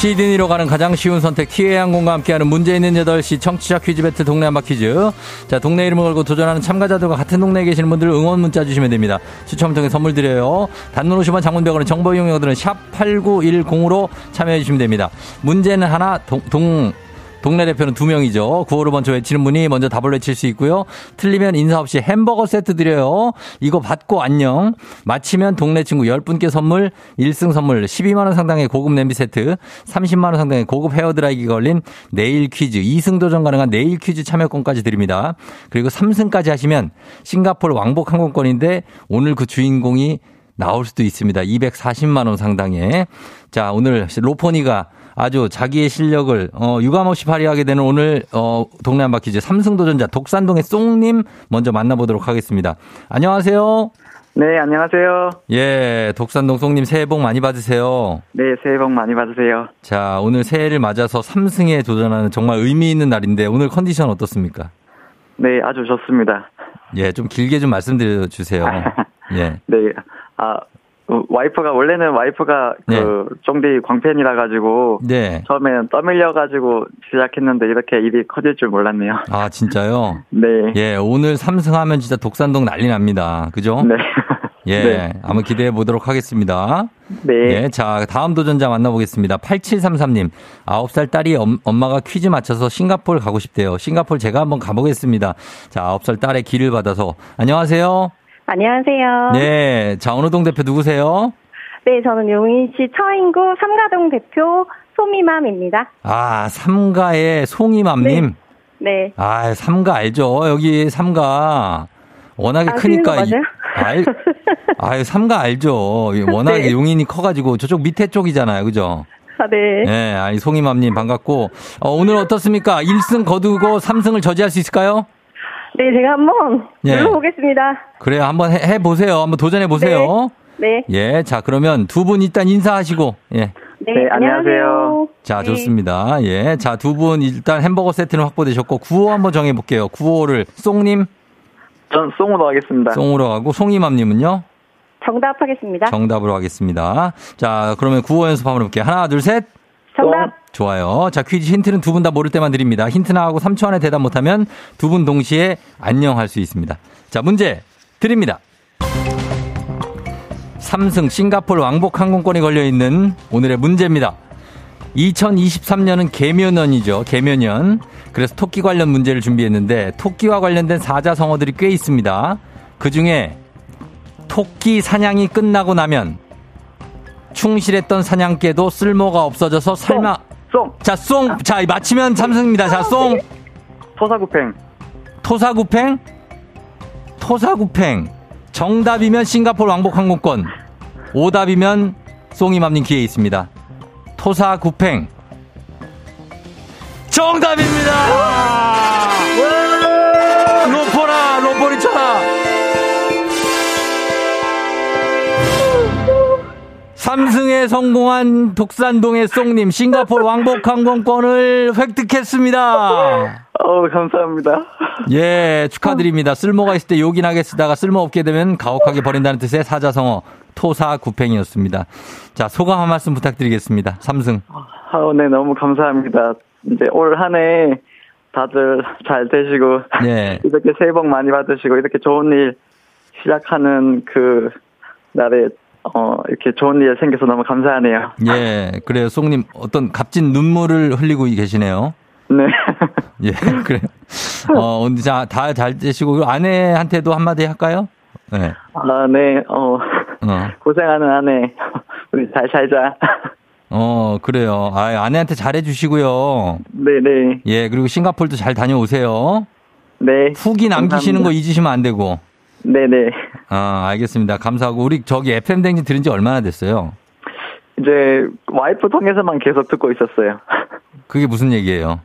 시드니로 가는 가장 쉬운 선택 티웨이항공과 함께하는 문제 있는 8시 청취자 퀴즈 배틀 동네 한바 퀴즈. 자 동네 이름을 걸고 도전하는 참가자들과 같은 동네에 계시는 분들 응원 문자 주시면 됩니다. 추첨을 통해 선물 드려요. 단문 50원 장문병원의 정보 이용료들은 샵 8910으로 참여해 주시면 됩니다. 문제는 하나 동, 동 동네 대표는 두 명이죠. 구호를 먼저 외치는 분이 먼저 답을 외칠 수 있고요. 틀리면 인사 없이 햄버거 세트 드려요. 이거 받고 안녕. 마치면 동네 친구 10분께 선물, 1승 선물 12만원 상당의 고급 냄비 세트, 30만원 상당의 고급 헤어드라이기 걸린 네일 퀴즈, 2승 도전 가능한 네일 퀴즈 참여권까지 드립니다. 그리고 3승까지 하시면 싱가포르 왕복 항공권인데 오늘 그 주인공이 나올 수도 있습니다. 240만 원 상당의. 자, 오늘 로포니가 아주 자기의 실력을 어, 유감없이 발휘하게 되는 오늘 어, 동네 한 바퀴즈 삼승 도전자 독산동의 송님 먼저 만나보도록 하겠습니다. 안녕하세요. 네, 안녕하세요. 예, 독산동 송님 새해 복 많이 받으세요. 네, 새해 복 많이 받으세요. 자, 오늘 새해를 맞아서 삼승에 도전하는 정말 의미 있는 날인데 오늘 컨디션 어떻습니까? 네, 아주 좋습니다. 예, 좀 길게 좀 말씀드려 주세요. 예. 네, 아, 어, 와이프가, 원래는 와이프가 네. 그, 쫑디 광팬이라 가지고, 네. 처음에는 떠밀려 가지고 시작했는데 이렇게 일이 커질 줄 몰랐네요. 아, 진짜요? 네. 예, 오늘 삼승하면 진짜 독산동 난리 납니다. 그죠? 네. 예, 네. 한번 기대해 보도록 하겠습니다. 네. 예, 자, 다음 도전자 만나보겠습니다. 8733님, 9살 딸이 엄, 엄마가 퀴즈 맞춰서 싱가포르 가고 싶대요. 싱가포르 제가 한번 가보겠습니다. 자, 9살 딸의 길을 받아서. 안녕하세요. 안녕하세요. 네, 자, 어느 동 대표 누구세요? 네, 저는 용인시 처인구 삼가동 대표 소미맘입니다. 아, 삼가의 송이맘님. 네. 아, 삼가 알죠? 여기 삼가. 워낙에 아, 크니까. 이- 알, 아유, 삼가 알죠. 이 워낙에 네. 용인이 커가지고 저쪽 밑에 쪽이잖아요. 그죠? 아, 네. 예, 아이, 송이맘님 반갑고. 어, 오늘 어떻습니까? 1승 거두고 3승을 저지할 수 있을까요? 네, 제가 한번 예. 눌러보겠습니다. 그래요. 한번 해, 해보세요. 한번 도전해 보세요. 네. 예, 자, 그러면 두 분 일단 인사하시고, 예. 네, 네, 안녕하세요. 자, 네. 좋습니다. 예. 자, 두 분 일단 햄버거 세트는 확보되셨고, 구호 한번 정해 볼게요. 구호를 송님, 전 송으로 하겠습니다. 송으로 가고, 송이맘님은요? 정답 하겠습니다. 정답으로 하겠습니다. 자, 그러면 구호 연습 한번 해볼게요. 하나, 둘, 셋. 정답. 좋아요. 자, 퀴즈 힌트는 두 분 다 모를 때만 드립니다. 힌트 나하고 3초 안에 대답 못하면 두 분 동시에 안녕 할 수 있습니다. 자, 문제 드립니다. 삼승 싱가포르 왕복 항공권이 걸려 있는 오늘의 문제입니다. 2023년은 개면연이죠. 개면연. 그래서 토끼 관련 문제를 준비했는데 토끼와 관련된 사자성어들이 꽤 있습니다. 그 중에 토끼 사냥이 끝나고 나면 충실했던 사냥개도 쓸모가 없어져서 설마 송! 자, 송. 자, 맞히면 삼승입니다. 자, 송. 토사구팽. 토사구팽. 토사구팽. 정답이면 싱가포르 왕복 항공권. 오답이면 송이맘님 기회 있습니다. 토사구팽. 정답입니다! 로포라, 로포리 쳐라! 삼승에 성공한 독산동의 송님 싱가포르 왕복 항공권을 획득했습니다. 어우, 감사합니다. 예, 축하드립니다. 쓸모가 있을 때 요긴하게 쓰다가 쓸모 없게 되면 가혹하게 버린다는 뜻의 사자성어 토사구팽이었습니다. 자, 소감 한 말씀 부탁드리겠습니다. 삼승. 아우, 네, 너무 감사합니다. 이제 올 한해 다들 잘 되시고, 예. 이렇게 새해 복 많이 받으시고, 이렇게 좋은 일 시작하는 그 날에, 어, 이렇게 좋은 일 생겨서 너무 감사하네요. 예, 그래요. 송님 어떤 값진 눈물을 흘리고 계시네요. 네. 예, 그래요. 어, 오늘 자, 다 잘 되시고, 아내한테도 한마디 할까요? 네. 아, 네, 어, 어, 고생하는 아내, 우리 잘 살자. 어, 그래요. 아, 아내한테 잘해주시고요. 네네. 예, 그리고 싱가폴도 잘 다녀오세요. 네. 후기 남기시는 거 감사합니다. 잊으시면 안 되고. 네네. 아, 알겠습니다. 감사하고. 우리 저기 FM 댕진 들은 지 얼마나 됐어요? 이제 와이프 통해서만 계속 듣고 있었어요. 그게 무슨 얘기예요?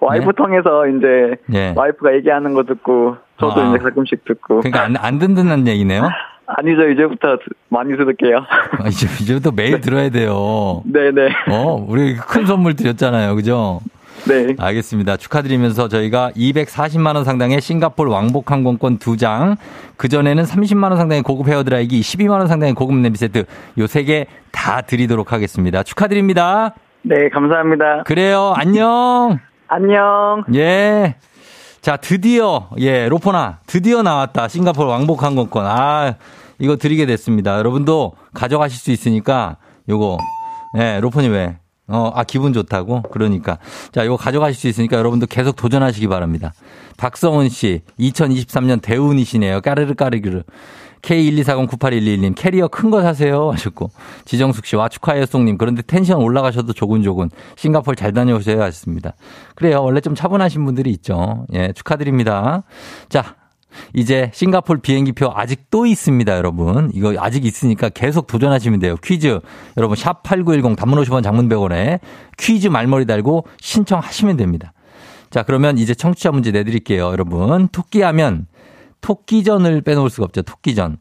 와이프 네? 통해서 이제 예. 와이프가 얘기하는 거 듣고 저도 아. 이제 가끔씩 듣고 그러니까 안, 안 듣는다는 얘기네요? 아니죠 이제부터 드- 많이 들을게요. 아, 이제, 이제부터 매일 들어야 돼요. 네네 어, 우리 큰 선물 드렸잖아요. 그죠? 네 알겠습니다. 축하드리면서 저희가 240만 원 상당의 싱가포르 왕복 항공권 2장, 그 전에는 30만 원 상당의 고급 헤어드라이기, 12만 원 상당의 고급 냄비 세트, 요 세 개 다 드리도록 하겠습니다. 축하드립니다. 네, 감사합니다. 그래요. 안녕. 안녕. 예. 자, 드디어, 예, 로포나, 드디어 나왔다. 싱가포르 왕복 항공권. 아, 이거 드리게 됐습니다. 여러분도 가져가실 수 있으니까, 요거, 예, 로포님 왜? 어, 아, 기분 좋다고? 그러니까. 자, 이거 가져가실 수 있으니까 여러분도 계속 도전하시기 바랍니다. 박성은 씨, 2023년 대운이시네요. 까르르 까르르. K124098111님, 캐리어 큰 거 사세요. 하셨고. 지정숙 씨, 와, 축하해요, 송님. 그런데 텐션 올라가셔도 조근조근. 싱가폴 잘 다녀오세요. 하셨습니다. 그래요. 원래 좀 차분하신 분들이 있죠. 예, 축하드립니다. 자, 이제 싱가폴 비행기표 아직 또 있습니다, 여러분. 이거 아직 있으니까 계속 도전하시면 돼요. 퀴즈. 여러분, 샵8910 단문 50원 장문 100원에 퀴즈 말머리 달고 신청하시면 됩니다. 자, 그러면 이제 청취자 문제 내드릴게요, 여러분. 토끼 하면 토끼전을 빼놓을 수가 없죠, 토끼전.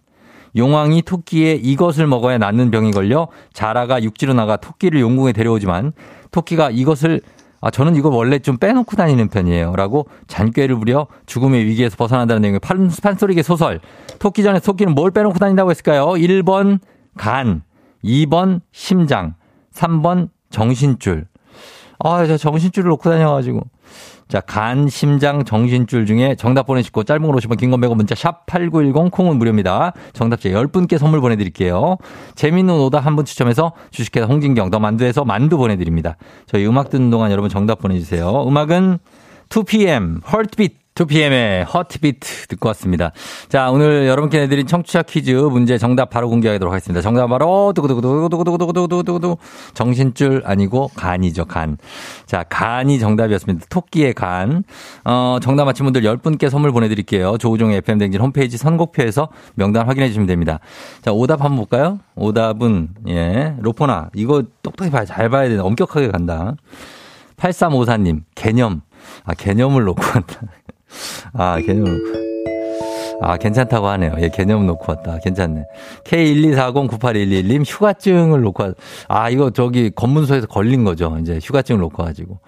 용왕이 토끼에 이것을 먹어야 낫는 병이 걸려 자라가 육지로 나가 토끼를 용궁에 데려오지만 토끼가 이것을 아, 저는 이걸 원래 좀 빼놓고 다니는 편이에요. 라고 잔꾀를 부려 죽음의 위기에서 벗어난다는 내용의 판, 판소리계 소설. 토끼 전에 토끼는 뭘 빼놓고 다닌다고 했을까요? 1번 간, 2번 심장, 3번 정신줄. 아, 저 정신줄을 놓고 다녀가지고. 자, 간, 심장, 정신줄 중에 정답 보내시고 짧은 걸 오시면 긴건 100원 문자 샵 8910 콩은 무료입니다. 정답자 10분께 선물 보내드릴게요. 재밌는 오답 한분 추첨해서 주식회사 홍진경 더 만두에서 만두 보내드립니다. 저희 음악 듣는 동안 여러분 정답 보내주세요. 음악은 2PM, Heartbeat 2PM의 허트비트 듣고 왔습니다. 자, 오늘 여러분께 내드린 청취자 퀴즈 문제 정답 바로 공개하도록 하겠습니다. 정답 바로 두구두구두구두구두구두구두구두구. 정신줄 아니고 간이죠, 간. 자, 간이 정답이었습니다. 토끼의 간. 어, 정답 맞힌 분들 10분께 선물 보내드릴게요. 조우종의 FM댕진 홈페이지 선곡표에서 명단 확인해 주시면 됩니다. 자, 오답 한번 볼까요? 오답은, 예, 로포나. 이거 똑똑히 봐야, 잘 봐야 돼. 엄격하게 간다. 8354님, 개념. 아, 개념을 놓고 간다. 아, 놓고. 아, 괜찮다고 하네요. 예, 개념 놓고 왔다. 괜찮네. K124098111님, 휴가증을 놓고 왔, 아, 이거 저기 검문소에서 걸린 거죠. 이제 휴가증을 놓고 와가지고.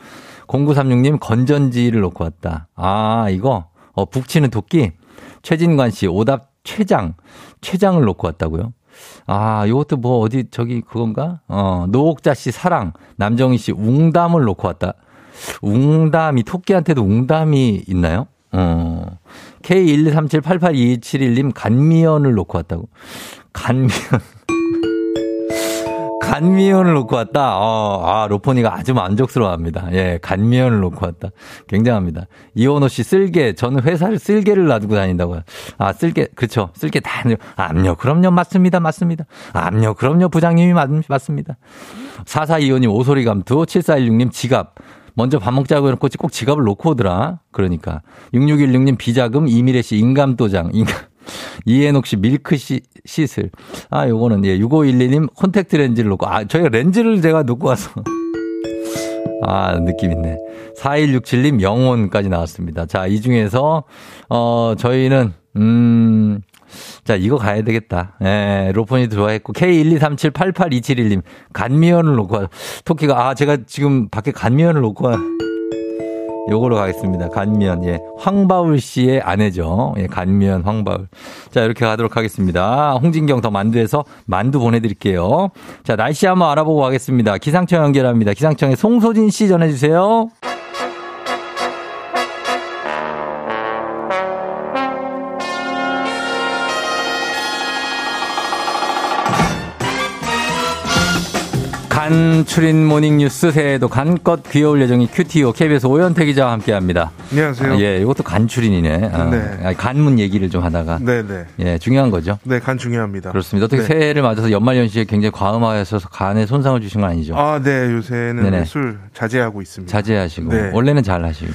0936님, 건전지를 놓고 왔다. 아, 이거, 어, 북치는 토끼. 최진관 씨, 오답 최장. 최장을 놓고 왔다고요? 아, 요것도 뭐 어디 저기 그건가? 어, 노옥자 씨 사랑, 남정희 씨 웅담을 놓고 왔다. 웅담이 토끼한테도 웅담이 있나요? 어. K123788271님 간미연을 놓고 왔다고. 간미연. 간미연을 놓고 왔다. 어, 아, 로포니가 아주 만족스러워합니다. 예, 간미연을 놓고 왔다. 굉장합니다. 이원호 씨 쓸개. 저는 회사를 쓸개를 놔두고 다닌다고요. 아, 쓸개. 그렇죠. 쓸개 다. 압력. 그럼요. 맞습니다. 맞습니다. 압력. 그럼요. 부장님이 맞, 맞습니다. 4425님 오소리 감투. 7416님 지갑. 먼저 밥 먹자고 해놓고 꼭 지갑을 놓고 오더라. 그러니까. 6616님 비자금. 이미래 씨 인감도장. 인감. 이해녹 씨 밀크 시, 시슬. 아, 요거는, 예, 6512님 콘택트 렌즈를 놓고, 아, 저희가 렌즈를 제가 놓고 와서. 아, 느낌 있네. 4167님 영혼까지 나왔습니다. 자, 이 중에서, 어, 저희는, 음, 자, 이거 가야 되겠다. 예, 로폰이 들어와 있고, K123788271님, 간미연을 놓고 와. 토끼가, 아, 제가 지금 밖에 간미연을 놓고 와. 요거로 가겠습니다. 간미연, 예. 황바울 씨의 아내죠. 예, 간미연, 황바울. 자, 이렇게 가도록 하겠습니다. 홍진경 더 만두에서 만두 보내드릴게요. 자, 날씨 한번 알아보고 가겠습니다. 기상청 연결합니다. 기상청에 송소진 씨 전해주세요. 간추린 모닝뉴스 새해에도 간껏 귀여울 예정인 큐티오 KBS 오현태 기자와 함께합니다. 안녕하세요. 아, 예, 이것도 간추린이네. 아, 네. 간문 얘기를 좀 하다가 네 네. 예, 중요한 거죠. 네, 간 중요합니다. 그렇습니다. 어떻게 네. 새해를 맞아서 연말연시에 굉장히 과음하셔서 간에 손상을 주신 건 아니죠? 아, 네, 요새는 네네. 술 자제하고 있습니다. 자제하시고 네. 원래는 잘 하시고.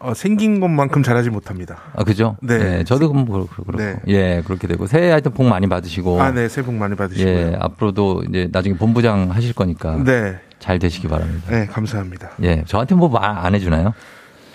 어, 생긴 것만큼 잘하지 못합니다. 아, 그죠? 네. 예, 저도 그럼 그렇고, 그렇고. 네. 예, 그렇게 되고 새해 하여튼 복 많이 받으시고. 아, 네, 새해 복 많이 받으시고요. 예, 앞으로도 이제 나중에 본부장 하실 거니까 네, 잘 되시기 바랍니다. 네, 감사합니다. 예, 저한테 뭐 말 안 해주나요?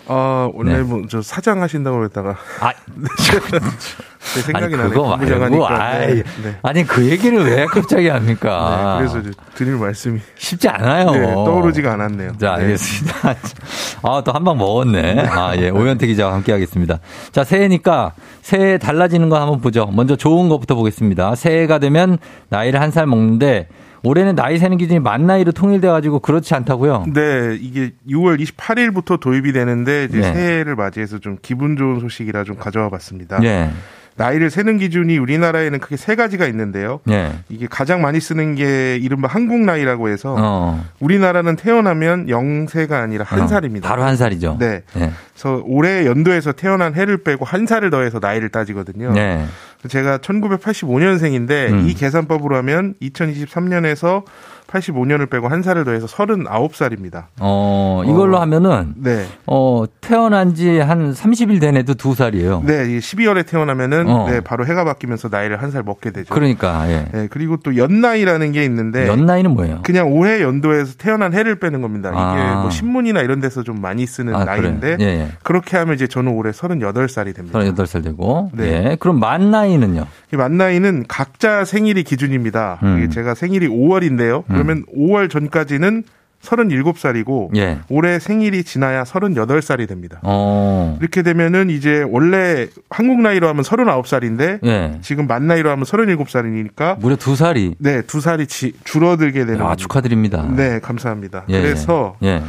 아, 원래 네. 뭐저 사장 하신다고 그랬다가 아, 제 생각이 아니, 나네. 그거 본부장 말고. 아이, 네, 네. 아니 그 얘기를 왜 갑자기 합니까? 네, 그래서 드릴 말씀이 쉽지 않아요. 네, 떠오르지가 않았네요. 자, 네. 알겠습니다. 아, 또 한 방 먹었네. 아, 예. 오현태 기자와 함께 하겠습니다. 자, 새해니까 새해 달라지는 거 한번 보죠. 먼저 좋은 것부터 보겠습니다. 새해가 되면 나이를 한 살 먹는데 올해는 나이 세는 기준이 만 나이로 통일돼 가지고 그렇지 않다고요? 네, 이게 6월 28일부터 도입이 되는데 이제 네. 새해를 맞이해서 좀 기분 좋은 소식이라 좀 가져와 봤습니다. 예. 나이를 세는 기준이 우리나라에는 크게 세 가지가 있는데요. 예. 이게 가장 많이 쓰는 게 이른바 한국 나이라고 해서 어. 우리나라는 태어나면 0세가 아니라 한 어. 살입니다. 바로 한 살이죠. 네. 예. 그래서 올해 연도에서 태어난 해를 빼고 한 살을 더해서 나이를 따지거든요. 네. 제가 1985년생인데 음. 이 계산법으로 하면 2023년에서 85년을 빼고 한 살을 더해서 39살입니다. 어, 이걸로 어. 하면은 네. 어, 태어난 지 한 30일 된 애도 두 살이에요. 네, 이 12월에 태어나면은 어. 네, 바로 해가 바뀌면서 나이를 한 살 먹게 되죠. 그러니까, 예. 네, 그리고 또 연나이라는 게 있는데 연 나이는 뭐예요? 그냥 올해 연도에서 태어난 해를 빼는 겁니다. 이게 아. 뭐 신문이나 이런 데서 좀 많이 쓰는 아, 나이인데? 예, 예. 그렇게 하면 이제 저는 올해 38살이 됩니다. 38살 되고. 네. 예. 그럼 만 나이는요? 이만 나이는 각자 생일이 기준입니다. 음. 제가 생일이 5월인데요. 그러면 5월 전까지는 37살이고 예. 올해 생일이 지나야 38살이 됩니다. 어. 이렇게 되면은 이제 원래 한국 나이로 하면 39살인데 예. 지금 만 나이로 하면 37살이니까 무려 두 살이. 네, 두 살이 지- 줄어들게 되는 아. 축하드립니다. 네, 감사합니다. 예. 그래서 예.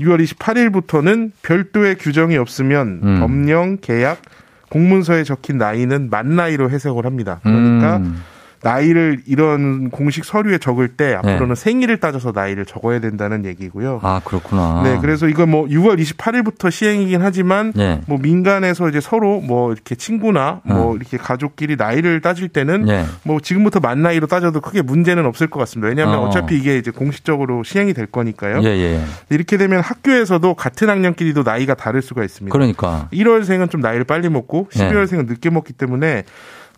6월 28일부터는 별도의 규정이 없으면 음. 법령, 계약, 공문서에 적힌 나이는 만 나이로 해석을 합니다. 그러니까 음. 나이를 이런 공식 서류에 적을 때 앞으로는 네. 생일을 따져서 나이를 적어야 된다는 얘기고요. 아, 그렇구나. 네, 그래서 이거 뭐 6월 28일부터 시행이긴 하지만 네. 뭐 민간에서 이제 서로 뭐 이렇게 친구나 뭐 어. 이렇게 가족끼리 나이를 따질 때는 네. 뭐 지금부터 만 나이로 따져도 크게 문제는 없을 것 같습니다. 왜냐하면 어. 어. 차피 이게 이제 공식적으로 시행이 될 거니까요. 예, 예. 이렇게 되면 학교에서도 같은 학년끼리도 나이가 다를 수가 있습니다. 그러니까. 1월생은 좀 나이를 빨리 먹고 네. 12월생은 늦게 먹기 때문에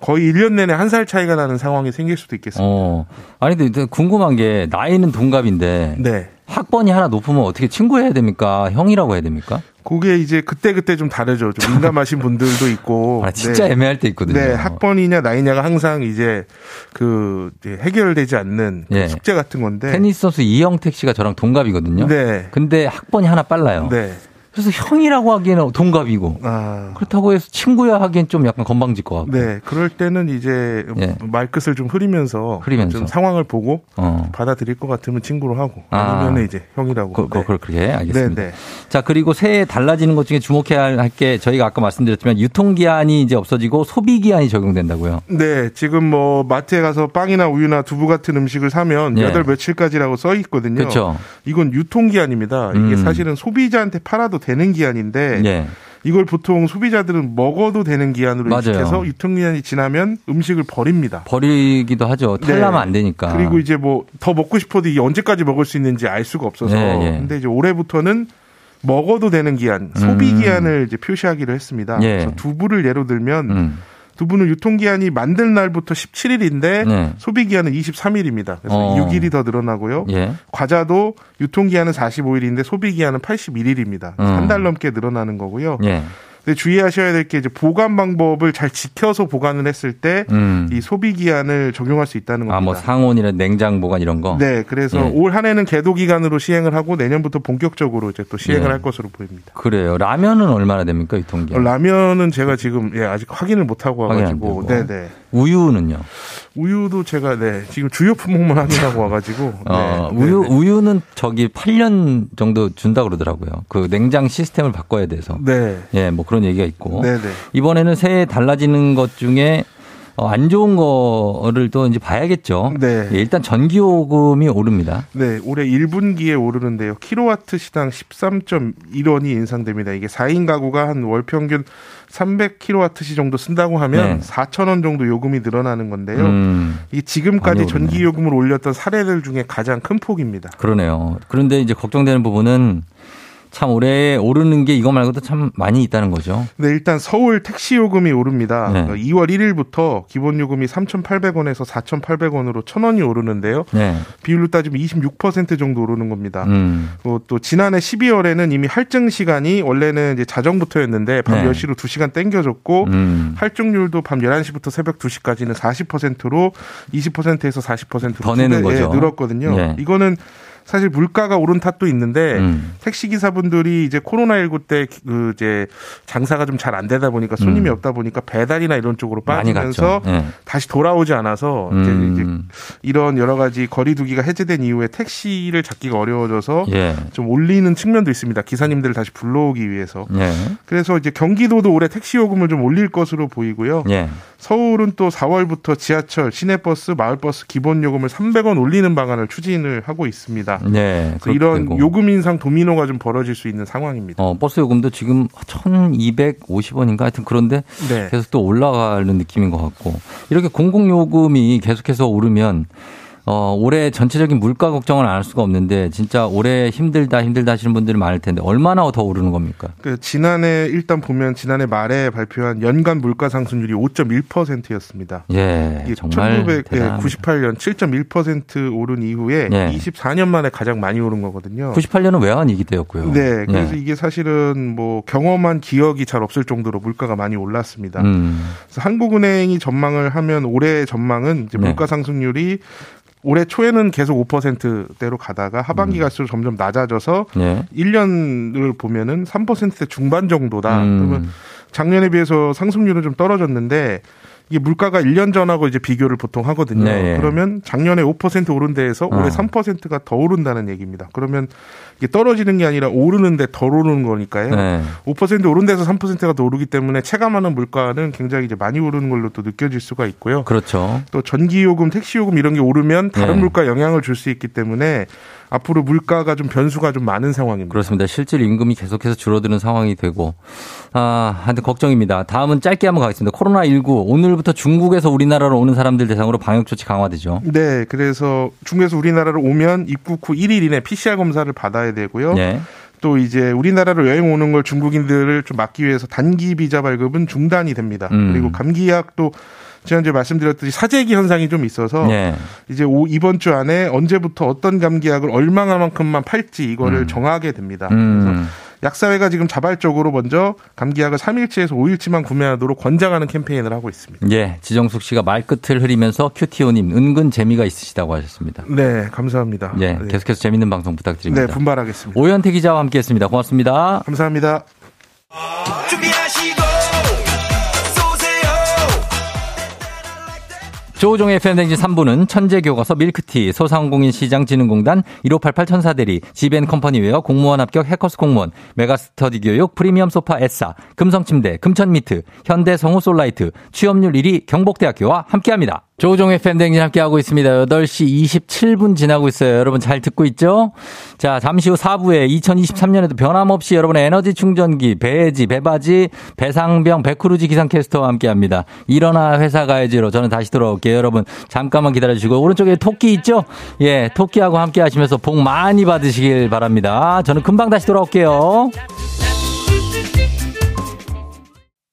거의 1년 내내 한 살 차이가 나는 상황이 생길 수도 있겠습니다. 어. 아니, 근데 궁금한 게 나이는 동갑인데 네. 학번이 하나 높으면 어떻게 친구 해야 됩니까? 형이라고 해야 됩니까? 그게 이제 그때그때 좀 다르죠. 좀 민감하신 분들도 있고. 아, 진짜 네. 애매할 때 있거든요. 네, 학번이냐 나이냐가 항상 이제 그 해결되지 않는 그 예. 숙제 같은 건데. 테니스 선수 이영택 씨가 저랑 동갑이거든요. 네. 근데 학번이 하나 빨라요. 네. 그래서 형이라고 하기에는 동갑이고 아. 그렇다고 해서 친구야 하기엔 좀 약간 건방질 것 같고. 네, 그럴 때는 이제 예. 말끝을 좀 흐리면서, 흐리면서. 좀 상황을 보고 어. 받아들일 것 같으면 친구로 하고 아. 아니면 이제 형이라고. 그, 그, 네. 그렇게 알겠습니다. 네, 네. 자, 그리고 새해 달라지는 것 중에 주목해야 할 게 저희가 아까 말씀드렸지만 유통기한이 이제 없어지고 소비기한이 적용된다고요. 네, 지금 뭐 마트에 가서 빵이나 우유나 두부 같은 음식을 사면 예. 몇월 며칠까지라고 써 있거든요. 그렇죠. 이건 유통기한입니다. 이게 음. 사실은 소비자한테 팔아도 되는 기한인데 예. 이걸 보통 소비자들은 먹어도 되는 기한으로 맞아요. 인식해서 유통기한이 지나면 음식을 버립니다. 버리기도 하죠. 탈라면 네. 안 되니까. 그리고 이제 뭐 더 먹고 싶어도 이게 언제까지 먹을 수 있는지 알 수가 없어서 예, 예. 근데 이제 올해부터는 먹어도 되는 기한, 소비 기한을 이제 표시하기로 했습니다. 음. 예. 그래서 두부를 예로 들면 음. 두부는 유통기한이 만들 날부터 17일인데 네. 소비기한은 23일입니다. 그래서 어. 6일이 더 늘어나고요. 예. 과자도 유통기한은 45일인데 소비기한은 81일입니다. 음. 한달 넘게 늘어나는 거고요. 예. 근데 주의하셔야 될 게 이제 보관 방법을 잘 지켜서 보관을 했을 때이 음. 소비 기한을 적용할 수 있다는 겁니다. 아, 뭐 상온이나 냉장 보관 이런 거. 네, 그래서 예. 올 한해는 계도 기간으로 시행을 하고 내년부터 본격적으로 이제 또 시행을 예. 할 것으로 보입니다. 그래요. 라면은 얼마나 됩니까, 유통기한? 라면은 제가 지금 예, 아직 확인을 못 하고 와가지고. 네, 네. 우유는요? 우유도 제가 네 지금 주요 품목만 확인하고 와가지고, 어, 네, 우유 네, 네. 우유는 저기 8년 정도 준다 그러더라고요. 그 냉장 시스템을 바꿔야 돼서. 네, 예, 뭐 그런 얘기가 있고. 네, 네. 이번에는 새해 달라지는 것 중에 어, 안 좋은 거를 또 이제 봐야겠죠. 네. 예, 일단 전기요금이 오릅니다. 네, 올해 1분기에 오르는데요. 킬로와트 시당 13.1원이 인상됩니다. 이게 4인 가구가 한 월 평균 300킬로와트시 정도 쓴다고 하면 네. 4,000원 정도 요금이 늘어나는 건데요. 음, 이게 지금까지. 전기 요금을 올렸던 사례들 중에 가장 큰 폭입니다. 그러네요. 그런데 이제 걱정되는 부분은 참 올해 오르는 게 이거 말고도 참 많이 있다는 거죠. 네, 일단 서울 택시 요금이 오릅니다. 네. 어, 2월 1일부터 기본 요금이 3,800원에서 4,800원으로 1,000원이 오르는데요. 네. 비율로 따지면 26% 정도 오르는 겁니다. 음. 어, 또 지난해 12월에는 이미 할증 시간이 원래는 이제 자정부터였는데 밤 네. 10시로 2시간 땡겨졌고 음. 할증률도 밤 11시부터 새벽 2시까지는 40%로 20%에서 40%로 더 내는 거죠. 늘었거든요. 예. 이거는 사실 물가가 오른 탓도 있는데 음. 택시 기사분들이 이제 코로나19 때 그 이제 장사가 좀 잘 안 되다 보니까 손님이 음. 없다 보니까 배달이나 이런 쪽으로 빠지면서. 예. 다시 돌아오지 않아서 음. 이제 이런 여러 가지 거리두기가 해제된 이후에 택시를 잡기가 어려워져서 예. 좀 올리는 측면도 있습니다. 기사님들을 다시 불러오기 위해서. 예. 그래서 이제 경기도도 올해 택시 요금을 좀 올릴 것으로 보이고요. 예. 서울은 또 4월부터 지하철, 시내버스, 마을버스 기본 요금을 300원 올리는 방안을 추진을 하고 있습니다. 네. 그래서 이런 되고. 요금 인상 도미노가 좀 벌어질 수 있는 상황입니다. 어, 버스 요금도 지금 1,250원인가 하여튼 그런데 네. 계속 또 올라가는 느낌인 것 같고 이렇게 공공요금이 계속해서 오르면 어, 올해 전체적인 물가 걱정을 안할 수가 없는데 진짜 올해 힘들다 힘들다 하시는 분들이 많을 텐데 얼마나 더 오르는 겁니까? 그 지난해 일단 보면 지난해 말에 발표한 연간 물가 상승률이 5.1%였습니다. 예, 정말 대단합니다. 1998년 7.1% 오른 이후에 예. 24년 만에 가장 많이 오른 거거든요. 98년은 외환위기 때였고요. 네, 그래서 예. 이게 사실은 뭐 경험한 기억이 잘 없을 정도로 물가가 많이 올랐습니다. 음, 그래서 한국은행이 전망을 하면 올해 전망은 네. 물가 상승률이 올해 초에는 계속 5%대로 가다가 하반기 음. 갈수록 점점 낮아져서 예. 1년을 보면은 3%대 중반 정도다. 음. 그러면 작년에 비해서 상승률은 좀 떨어졌는데 이게 물가가 1년 전하고 이제 비교를 보통 하거든요. 네, 예. 그러면 작년에 5% 오른 데에서 어. 올해 3%가 더 오른다는 얘기입니다. 그러면 이게 떨어지는 게 아니라 오르는데 덜 오르는 거니까요. 네. 5% 오른 데서 3%가 더 오르기 때문에 체감하는 물가는 굉장히 이제 많이 오르는 걸로 또 느껴질 수가 있고요. 그렇죠. 또 전기요금, 택시요금 이런 게 오르면 다른 네. 물가 영향을 줄 수 있기 때문에 앞으로 물가가 좀 변수가 좀 많은 상황입니다. 그렇습니다. 실질 임금이 계속해서 줄어드는 상황이 되고, 아, 하여튼 걱정입니다. 다음은 짧게 한번 가겠습니다. 코로나 19. 오늘부터 중국에서 우리나라로 오는 사람들 대상으로 방역 조치 강화되죠. 네, 그래서 중국에서 우리나라로 오면 입국 후 1일 이내 PCR 검사를 받아야 되고요. 네. 또 이제 우리나라로 여행 오는 걸 중국인들을 좀 막기 위해서 단기 비자 발급은 중단이 됩니다. 음. 그리고 감기약도 지난주에 말씀드렸듯이 사재기 현상이 좀 있어서 네. 이제 오- 이번 주 안에 언제부터 어떤 감기약을 얼마만큼만 팔지 이거를 음. 정하게 됩니다. 음. 그래서 약사회가 지금 자발적으로 먼저 감기약을 3일치에서 5일치만 구매하도록 권장하는 캠페인을 하고 있습니다. 예, 지정숙 씨가 말끝을 흐리면서 큐티오님 은근 재미가 있으시다고 하셨습니다. 네, 감사합니다. 예, 네. 계속해서 재밌는 방송 부탁드립니다. 네, 분발하겠습니다. 오현태 기자와 함께했습니다. 고맙습니다. 감사합니다. 준비하시고 조우종의 FM대행진 3부는 천재교과서 밀크티, 소상공인 시장진흥공단 1588 천사대리, 지벤컴퍼니웨어 공무원 합격 해커스 공무원, 메가스터디 교육 프리미엄 소파 에싸, 금성침대, 금천미트, 현대 성우솔라이트, 취업률 1위 경복대학교와 함께합니다. 조우종의 FM대행진 함께하고 있습니다. 8시 27분 지나고 있어요. 여러분 잘 듣고 있죠? 자, 잠시 후 4부에 2023년에도 변함없이 여러분의 에너지 충전기, 배지, 배바지, 배상병, 배크루지 기상캐스터와 함께합니다. 일어나 회사 가야지로 저는 다시 돌아올게요. 여러분 잠깐만 기다려주시고 오른쪽에 토끼 있죠? 예, 토끼하고 함께 하시면서 복 많이 받으시길 바랍니다. 저는 금방 다시 돌아올게요.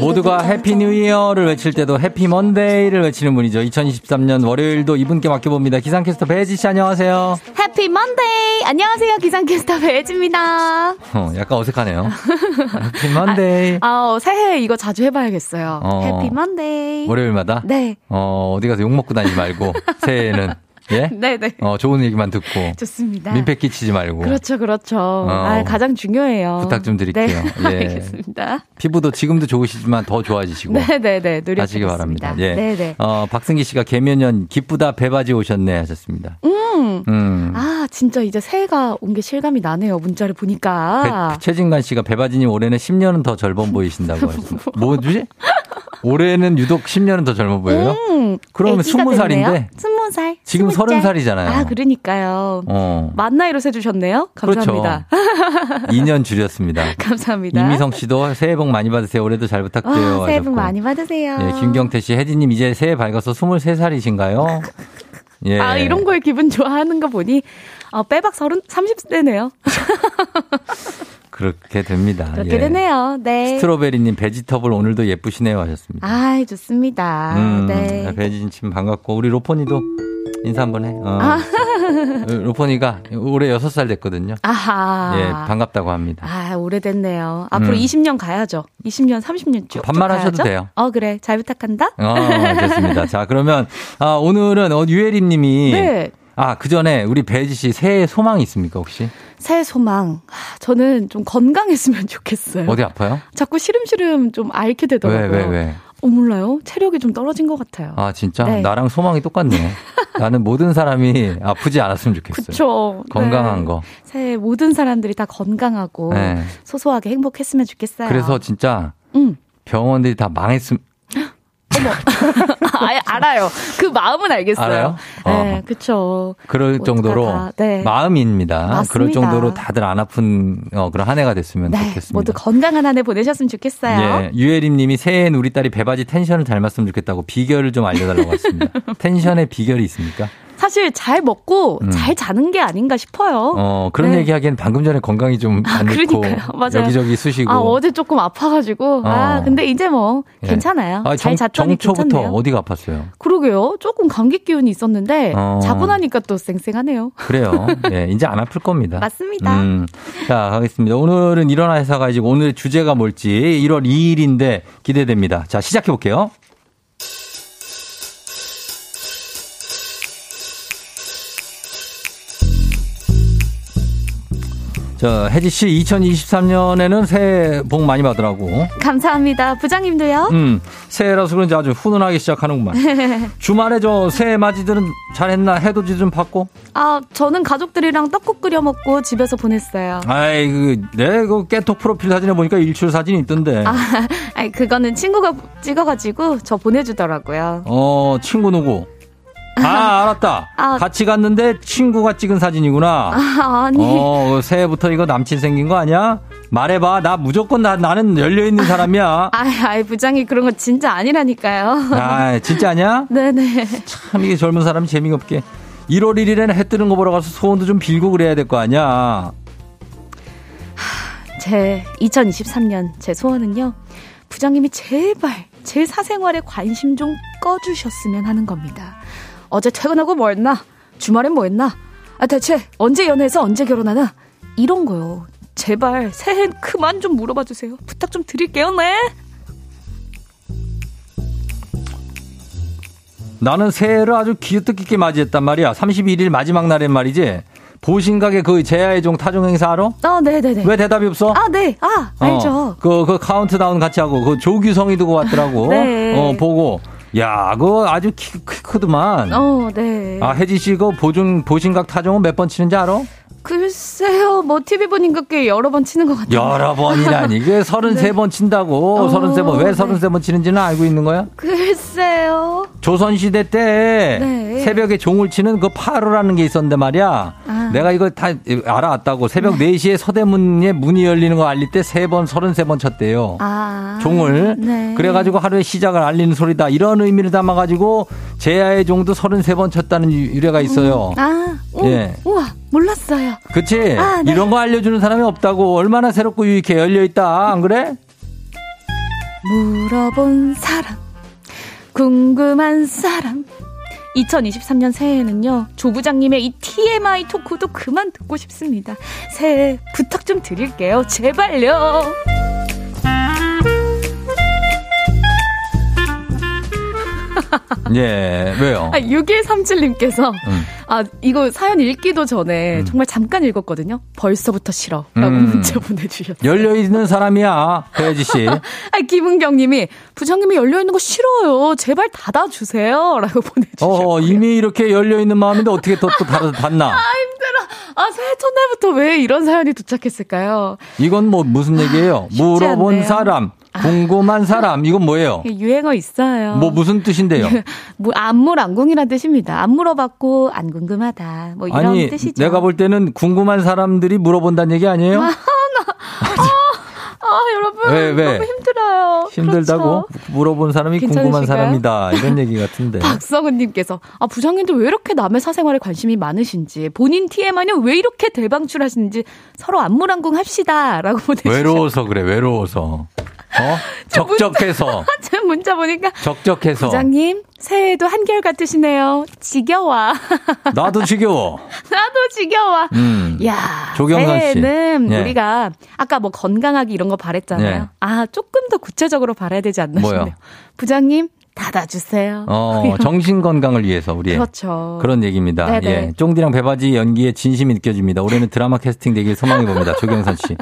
모두가 Happy New Year를 외칠 때도 Happy Monday를 외치는 분이죠. 2023년 월요일도 이분께 맡겨봅니다. 기상캐스터 배혜지 씨 안녕하세요. Happy Monday. 안녕하세요. 기상캐스터 배혜지입니다. 어, 약간 어색하네요. 해피 먼데이. 아, 어, 새해 이거 자주 해봐야겠어요. 어. Happy Monday. 월요일마다? 네. 어, 어디 가서 욕 먹고 다니지 말고, 새해에는. 예? 네네. 어, 좋은 얘기만 듣고. 좋습니다. 민폐 끼치지 말고. 그렇죠, 그렇죠. 어. 아, 가장 중요해요. 부탁 좀 드릴게요. 네, 예. 알겠습니다. 피부도 지금도 좋으시지만 더 좋아지시고. 네네네. 노력하겠습니다. 하시기 바랍니다. 예. 네네. 어, 박승기 씨가 계묘년 기쁘다 배바지 오셨네 하셨습니다. 음. 음. 아, 진짜 이제 새해가 온 게 실감이 나네요. 문자를 보니까. 배- 최진관 씨가 배바지님 올해는 10년은 더 젊어 보이신다고 하셨습니다. 뭐지? 올해는 유독 10년은 더 젊어 보여요? 음, 그러면 애기가 20살인데? 됐네요. 20살. 지금 20살. 30살이잖아요. 아, 그러니까요. 어. 만 나이로 세주셨네요. 감사합니다. 그렇죠. 2년 줄였습니다. 감사합니다. 이미성 씨도 새해 복 많이 받으세요. 올해도 잘 부탁드려요. 와, 새해 복. 많이 받으세요. 예, 김경태 씨, 혜진님 이제 새해 밝아서 23살이신가요? 예. 아, 이런 거에 기분 좋아하는 거 보니, 어, 빼박 30, 30대네요. 그렇게 됩니다. 그렇게 예. 되네요. 네. 스트로베리님, 베지터블 오늘도 예쁘시네요. 하셨습니다. 아, 좋습니다. 음, 네. 배진님 반갑고, 우리 로포니도 인사 한번 해. 어. 아. 로포니가 올해 6살 됐거든요. 아하. 예, 반갑다고 합니다. 아, 오래됐네요. 앞으로 음. 20년 가야죠. 20년, 30년 쭉. 반말 쭉 하셔도 가야죠? 돼요. 어, 그래. 잘 부탁한다. 어, 좋습니다. 자, 그러면, 아, 오늘은, 어, 유혜림 님이. 네. 아, 그 전에 우리 배지 씨 새해 소망이 있습니까, 혹시? 새해 소망. 아, 저는 좀 건강했으면 좋겠어요. 어디 아파요? 자꾸 시름시름 좀 앓게 왜, 되더라고요. 왜, 왜? 어, 몰라요. 체력이 좀 떨어진 것 같아요. 아, 진짜? 네. 나랑 소망이 똑같네. 나는 모든 사람이 아프지 않았으면 좋겠어요. 그쵸. 건강한 네. 거. 새해 모든 사람들이 다 건강하고 네. 소소하게 행복했으면 좋겠어요. 그래서 진짜 음. 병원들이 다 망했음. 아, 알아요. 그 마음은 알겠어요. 알아요? 네, 어. 그쵸. 그럴 정도로. 네. 마음입니다. 맞습니다. 그럴 정도로 다들 안 아픈 어, 그런 한 해가 됐으면 네, 좋겠습니다. 모두 건강한 한 해 보내셨으면 좋겠어요. 예, 유혜림 님이 새해엔 우리 딸이 배바지 텐션을 잘 맞으면 좋겠다고 비결을 좀 알려달라고 했습니다. 텐션의 비결이 있습니까? 사실 잘 먹고 음. 잘 자는 게 아닌가 싶어요. 어, 그런 네. 얘기 하기엔 방금 전에 건강이 좀안 좋고. 여기저기 쑤시고. 아, 어제 조금 아파가지고. 아, 어. 근데 이제 뭐, 예. 괜찮아요. 아, 잘 정, 잤더니 정초부터 괜찮네요. 어디가 아팠어요? 그러게요. 조금 감기 기운이 있었는데, 어. 자고 나니까 또 쌩쌩하네요. 그래요. 예, 이제 안 아플 겁니다. 맞습니다. 음, 자, 가겠습니다. 오늘은 일어나 회사가 이제 오늘의 주제가 뭘지 1월 2일인데 기대됩니다. 자, 시작해 볼게요. 자, 혜지 씨 2023년에는 새해 복 많이 받으라고. 감사합니다. 부장님도요. 음, 새해라서 그런지 아주 훈훈하게 시작하는구만. 주말에 저 새해 맞이들은 잘했나? 해돋이 좀 받고? 아, 저는 가족들이랑 떡국 끓여 먹고 집에서 보냈어요. 아이, 그, 내, 그, 깨톡 프로필 사진에 보니까 일출 사진이 있던데. 아, 아니, 그거는 친구가 찍어가지고 저 보내주더라고요. 어, 친구 누구? 아, 알았다. 아. 같이 갔는데 친구가 찍은 사진이구나. 아, 아니. 어, 새해부터 이거 남친 생긴 거 아니야? 말해봐. 나 무조건 나, 나는 열려있는 사람이야. 아이, 아이, 부장이 그런 거 진짜 아니라니까요. 아, 진짜 아니야? 네네. 참, 이게 젊은 사람이 재미가 없게. 1월 1일에는 해 뜨는 거 보러 가서 소원도 좀 빌고 그래야 될 거 아니야. 제 2023년 제 소원은요. 부장님이 제발 제 사생활에 관심 좀 꺼주셨으면 하는 겁니다. 어제 퇴근하고 뭐 했나? 주말엔 뭐 했나? 아, 대체 언제 연애해서 언제 결혼하나? 이런 거요. 제발 새해엔 그만 좀 물어봐 주세요. 부탁 좀 드릴게요, 네. 나는 새해를 아주 기특하게 맞이했단 말이야. 31일 마지막 날엔 말이지. 보신각의 그 제야의 종 타종 행사 알아? 어, 네네네. 왜 대답이 없어? 아, 네. 아, 알죠. 어, 그, 그 카운트다운 같이 하고, 그 조규성이 두고 왔더라고. 네. 어, 보고. 야, 그거 아주 키, 키 크더만. 어, 네. 아, 혜지 씨, 그 보증, 보신각 타종은 몇 번 치는지 알아? 글쎄요, 뭐 TV 보니까 꽤 여러 번 치는 것 같아요. 여러 번이라니. 이게 33번 친다고. 어, 33번. 왜 네. 33번 치는지는 알고 있는 거야? 글쎄요. 조선시대 때 네. 새벽에 종을 치는 그 파로라는 게 있었는데 말이야. 아. 내가 이걸 다 알아왔다고. 새벽 4시에 서대문에 문이 열리는 거 알릴 때 3번, 33번 쳤대요. 아. 종을. 네. 그래가지고 하루의 시작을 알리는 소리다. 이런 의미를 담아가지고 제야의 종도 33번 쳤다는 유- 유래가 있어요. 아, 오, 예. 우와, 몰랐어요. 그치? 아, 네. 이런 거 알려주는 사람이 없다고. 얼마나 새롭고 유익해. 열려있다. 안 그래? 물어본 사람, 궁금한 사람. 2023년 새해에는요, 조 부장님의 이 TMI 토크도 그만 듣고 싶습니다. 새해 부탁 좀 드릴게요. 제발요. 예. 왜요? 아, 6137님께서, 음. 아, 이거 사연 읽기도 전에 정말 잠깐 읽었거든요. 벌써부터 싫어. 라고 음. 문자 보내주셨어요. 열려있는 사람이야. 배지 씨. 아, 김은경 님이, 부장님이 열려있는 거 싫어요. 제발 닫아주세요. 라고 보내주셨어요. 어, 이미 이렇게 열려있는 마음인데 어떻게 또, 또 닫- 닫나? 아, 힘들어. 아, 새해 첫날부터 왜 이런 사연이 도착했을까요? 이건 뭐 무슨 얘기예요? 물어본 않네요. 사람, 궁금한 사람, 이건 뭐예요? 유행어 있어요. 뭐 무슨 뜻인데요? 뭐 안물안궁이란 뜻입니다. 안 물어봤고 안 궁금하다. 뭐 이런 아니, 뜻이죠. 내가 볼 때는 궁금한 사람들이 물어본다는 얘기 아니에요? 아, 여러분 왜, 왜? 너무 힘들어요. 힘들다고? 그렇죠. 물어본 사람이 궁금한 괜찮으실까요? 사람이다. 이런 얘기 같은데. 박성은님께서 아 부장님도 왜 이렇게 남의 사생활에 관심이 많으신지 본인 TMI는 왜 이렇게 대방출하시는지 서로 안물안궁 합시다라고 보내주셨어요. 외로워서 그래, 외로워서. 어? 적적해서. 제 문자 보니까 적적해서. 부장님 새해에도 한결 같으시네요. 지겨워. 나도 지겨워. 나도 지겨워. 음. 야, 조경선 씨. 새해에는 예. 우리가 아까 뭐 건강하기 이런 거 바랬잖아요. 예. 아, 조금 더 구체적으로 바라야 되지 않나? 싶네요. 부장님 닫아주세요. 어, 정신 건강을 위해서 우리. 그렇죠. 그런 얘기입니다. 네네. 예. 쫑디랑 배바지 연기에 진심이 느껴집니다. 올해는 드라마 캐스팅 되길 소망해 봅니다. 조경선 씨.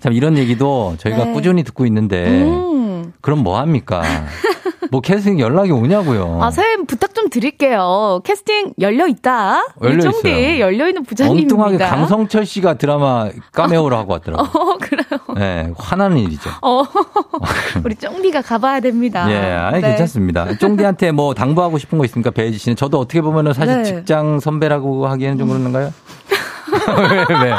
참 이런 얘기도 저희가 네. 꾸준히 듣고 있는데 음. 그럼 뭐 합니까? 뭐 캐스팅 연락이 오냐고요. 아, 새해 부탁 좀좀 드릴게요. 캐스팅 열려 있다. 열려 있어요. 열려 있는 부장님입니다. 엉뚱하게 강성철 씨가 드라마 까메오를 하고 왔더라고요. 어, 그래요. 네, 화나는 일이죠. 어, 우리 쫑디가 가봐야 됩니다. 예, 아니, 네. 괜찮습니다. 쫑디한테 뭐 당부하고 싶은 거 있습니까? 배혜지 씨는. 저도 어떻게 보면은 사실 네. 직장 선배라고 하기에는 좀 그러는가요? 왜, 왜?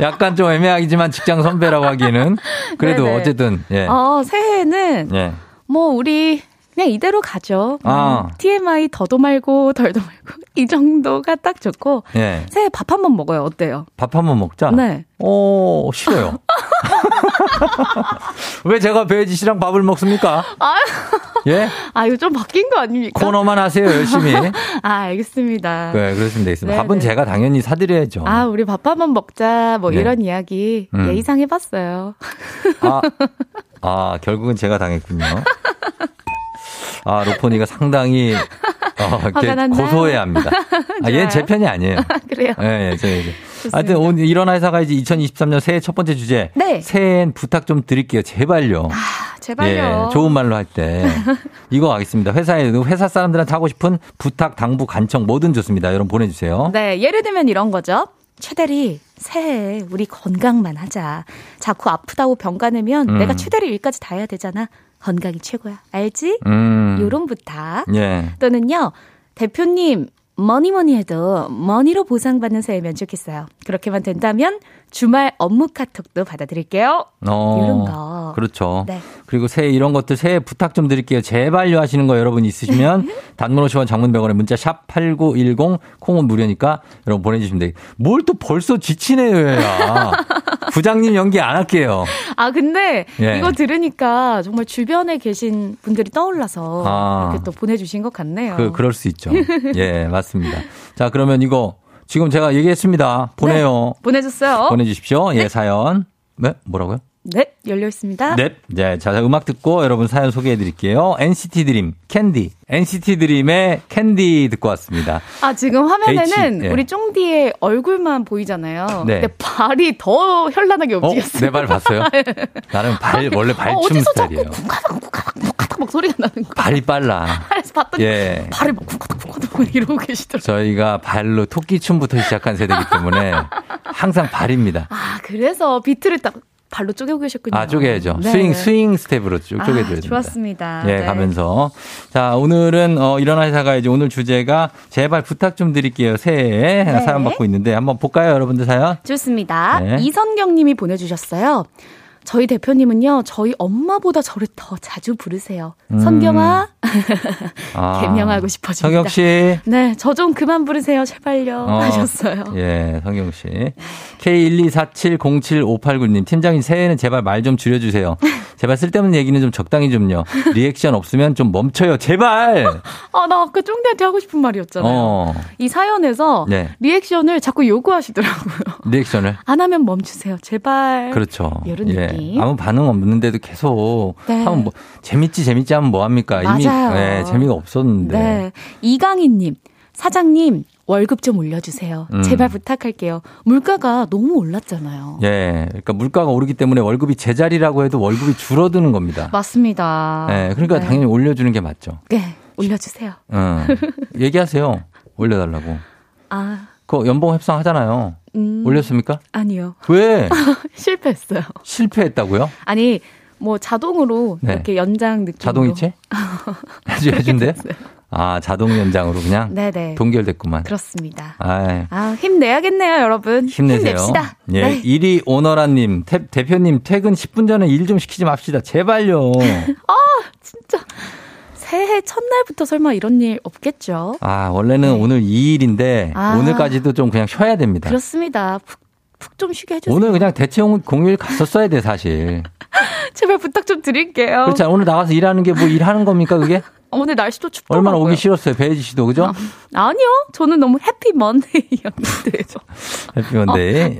약간 좀 애매하지만 직장 선배라고 하기에는. 그래도 네네. 어쨌든, 예. 어, 새해에는 예. 뭐 우리 그냥 이대로 가죠. 아. 음, TMI 더도 말고 덜도 말고 이 정도가 딱 좋고 예. 새해 밥 한 번 먹어요. 어때요? 밥 한 번 먹자? 네. 오, 싫어요. 왜 제가 배혜지 씨랑 밥을 먹습니까? 아, 예? 아 이거 좀 바뀐 거 아닙니까? 코너만 하세요, 열심히. 아, 알겠습니다. 네, 그렇습니다. 되겠습니다. 네, 밥은 네. 제가 당연히 사드려야죠. 아, 우리 밥 한 번 먹자. 뭐 네. 이런 이야기 음. 예의상 해봤어요. 아, 아, 결국은 제가 당했군요. 아, 로포니가 상당히 어, 났나요? 고소해야 합니다. 아, 얘는 제 편이 아니에요. 그래요. 예, 예, 저, 예. 하여튼 오늘 일어나 회사가 이제 2023년 새해 첫 번째 주제. 네. 새해엔 부탁 좀 드릴게요. 제발요. 아, 제발요. 예, 좋은 말로 할 때. 이거 하겠습니다. 회사에, 회사 사람들한테 하고 싶은 부탁, 당부, 간청 뭐든 좋습니다. 여러분 보내주세요. 네, 예를 들면 이런 거죠. 최대리, 새해 우리 건강만 하자. 자꾸 아프다고 병 가 내면 음. 내가 최대리 일까지 다 해야 되잖아. 건강이 최고야. 알지? 음. 요런 부탁. 예. 또는요, 대표님, 뭐니 뭐니 해도 머니로 보상받는 새해면 좋겠어요. 그렇게만 된다면 주말 업무 카톡도 받아드릴게요. 어, 이런 거. 그렇죠. 네. 그리고 새해 이런 것들 새해 부탁 좀 드릴게요. 제발요 하시는 거 여러분 있으시면 단문 50원 장문 100원에 문자 샵 8910 콩은 무료니까 여러분 보내주시면 돼요. 뭘 또 벌써 지치네요, 야. 부장님 연기 안 할게요. 아, 근데 예. 이거 들으니까 정말 주변에 계신 분들이 떠올라서 아. 이렇게 또 보내주신 것 같네요. 그, 그럴 수 있죠. 예, 맞습니다. 자, 그러면 이거 지금 제가 얘기했습니다. 보내요. 보내줬어요. 보내주십시오. 예, 사연. 네? 뭐라고요? 네, 열려 있습니다. 네. 네. 자, 자, 음악 듣고 여러분 사연 소개해 드릴게요. NCT 드림, 캔디. NCT 드림의 캔디 듣고 왔습니다. 아, 지금 화면에는 H, 예. 우리 쫑디의 얼굴만 보이잖아요. 네. 근데 발이 더 현란하게 어? 움직였어요. 내발 봤어요? 나는 발, 원래 어, 발춤 어디서 스타일이에요. 자꾸 쿵카닥 쿵카닥 쿵카닥 막 소리가 나는 거. 발이 빨라. 그래서 봤더니 예. 발을 막막 이러고 계시더라고요. 저희가 발로 토끼춤부터 시작한 세대이기 때문에 항상 발입니다. 아, 그래서 비트를 딱 발로 쪼개고 계셨군요. 아, 쪼개야죠. 네. 스윙, 스윙 스텝으로 쭉 아, 쪼개줘야 됩니다. 좋았습니다. 예, 네. 가면서. 자, 오늘은, 어, 일어나 회사가 이제 오늘 주제가 제발 부탁 좀 드릴게요. 새해에 네. 사연 받고 있는데 한번 볼까요, 여러분들 사연? 좋습니다. 네. 이선경 님이 보내주셨어요. 저희 대표님은요, 저희 엄마보다 저를 더 자주 부르세요. 음. 선경아, 아, 개명하고 싶어집니다. 성경 씨. 네, 저 좀 그만 부르세요. 제발요. 어, 하셨어요. 예, 성경 씨. K124705889님, 팀장님 새해에는 제발 말 좀 줄여주세요. 제발 쓸데없는 얘기는 좀 적당히 좀요. 리액션 없으면 좀 멈춰요. 제발! 아, 나 아까 쫑디한테 하고 싶은 말이었잖아요. 어, 이 사연에서 네. 리액션을 자꾸 요구하시더라고요. 리액션을. 안 하면 멈추세요. 제발. 그렇죠. 이런 예. 느낌. 아무 반응 없는데도 계속 네. 하면 뭐 재밌지 재밌지 하면 뭐 합니까? 이미 맞아요. 네, 재미가 없었는데. 네. 이강희님, 사장님, 월급 좀 올려주세요. 음. 제발 부탁할게요. 물가가 너무 올랐잖아요. 예. 그러니까 물가가 오르기 때문에 월급이 제자리라고 해도 월급이 줄어드는 겁니다. 맞습니다. 예. 그러니까 네. 당연히 올려주는 게 맞죠. 네, 올려주세요. 응. 얘기하세요. 올려달라고. 아, 그 연봉 협상 하잖아요. 음. 올렸습니까? 아니요. 왜? 실패했어요. 실패했다고요? 아니, 뭐 자동으로 네. 이렇게 연장 느낌. 자동이체? 해주- 해준대? 아, 자동 연장으로 그냥? 네네. 동결됐구만. 그렇습니다. 아이. 아, 힘내야겠네요, 여러분. 힘내세요. 힘냅시다. 예. 네. 일이 오너라님, 태- 대표님 퇴근 10분 전에 일 좀 시키지 맙시다. 제발요. 진짜. 새해 첫날부터 설마 이런 일 없겠죠? 아, 원래는 오늘 2일인데, 아. 오늘까지도 좀 그냥 쉬어야 됩니다. 그렇습니다. 푹, 푹 좀 쉬게 해주세요. 오늘 그냥 대체용 공휴일 갔었어야 돼, 사실. 제발 부탁 좀 드릴게요. 않아요? 오늘 나가서 일하는 게 뭐 일하는 겁니까, 그게? 오늘 날씨도 춥더라고요. 얼마나 오기 싫었어요, 배혜지 씨도, 그죠? 아 니요. 저는 너무 해피 먼데이였는데. 저. 해피원데이.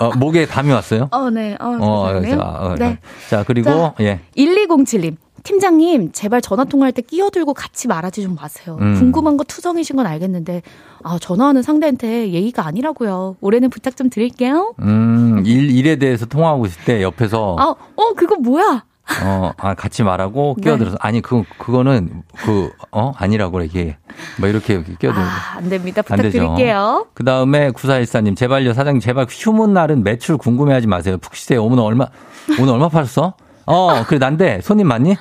어, 목에 담이 왔어요? 어, 네. 어, 어. 자, 어, 네. 자, 그리고, 자, 예. 1207님. 팀장님, 제발 전화 통화할 때 끼어들고 같이 말하지 좀 마세요. 음. 궁금한 거 투성이신 건 알겠는데, 아, 전화하는 상대한테 예의가 아니라고요. 올해는 부탁 좀 드릴게요. 음, 일, 일에 대해서 통화하고 있을 때 옆에서 아, 어, 그거 뭐야? 어, 아, 같이 말하고 네. 끼어들어서. 아니, 그, 그거는, 그, 어? 아니라고, 이렇게. 뭐, 이렇게, 이렇게 끼어들고. 아, 안 됩니다. 부탁드릴게요. 그 다음에 9414님, 제발요, 사장님, 제발 휴문 날은 매출 궁금해 하지 마세요. 푹 쉬세요. 오늘 얼마, 오늘 얼마 팔았어? 어, 그래, 난데, 손님 많니?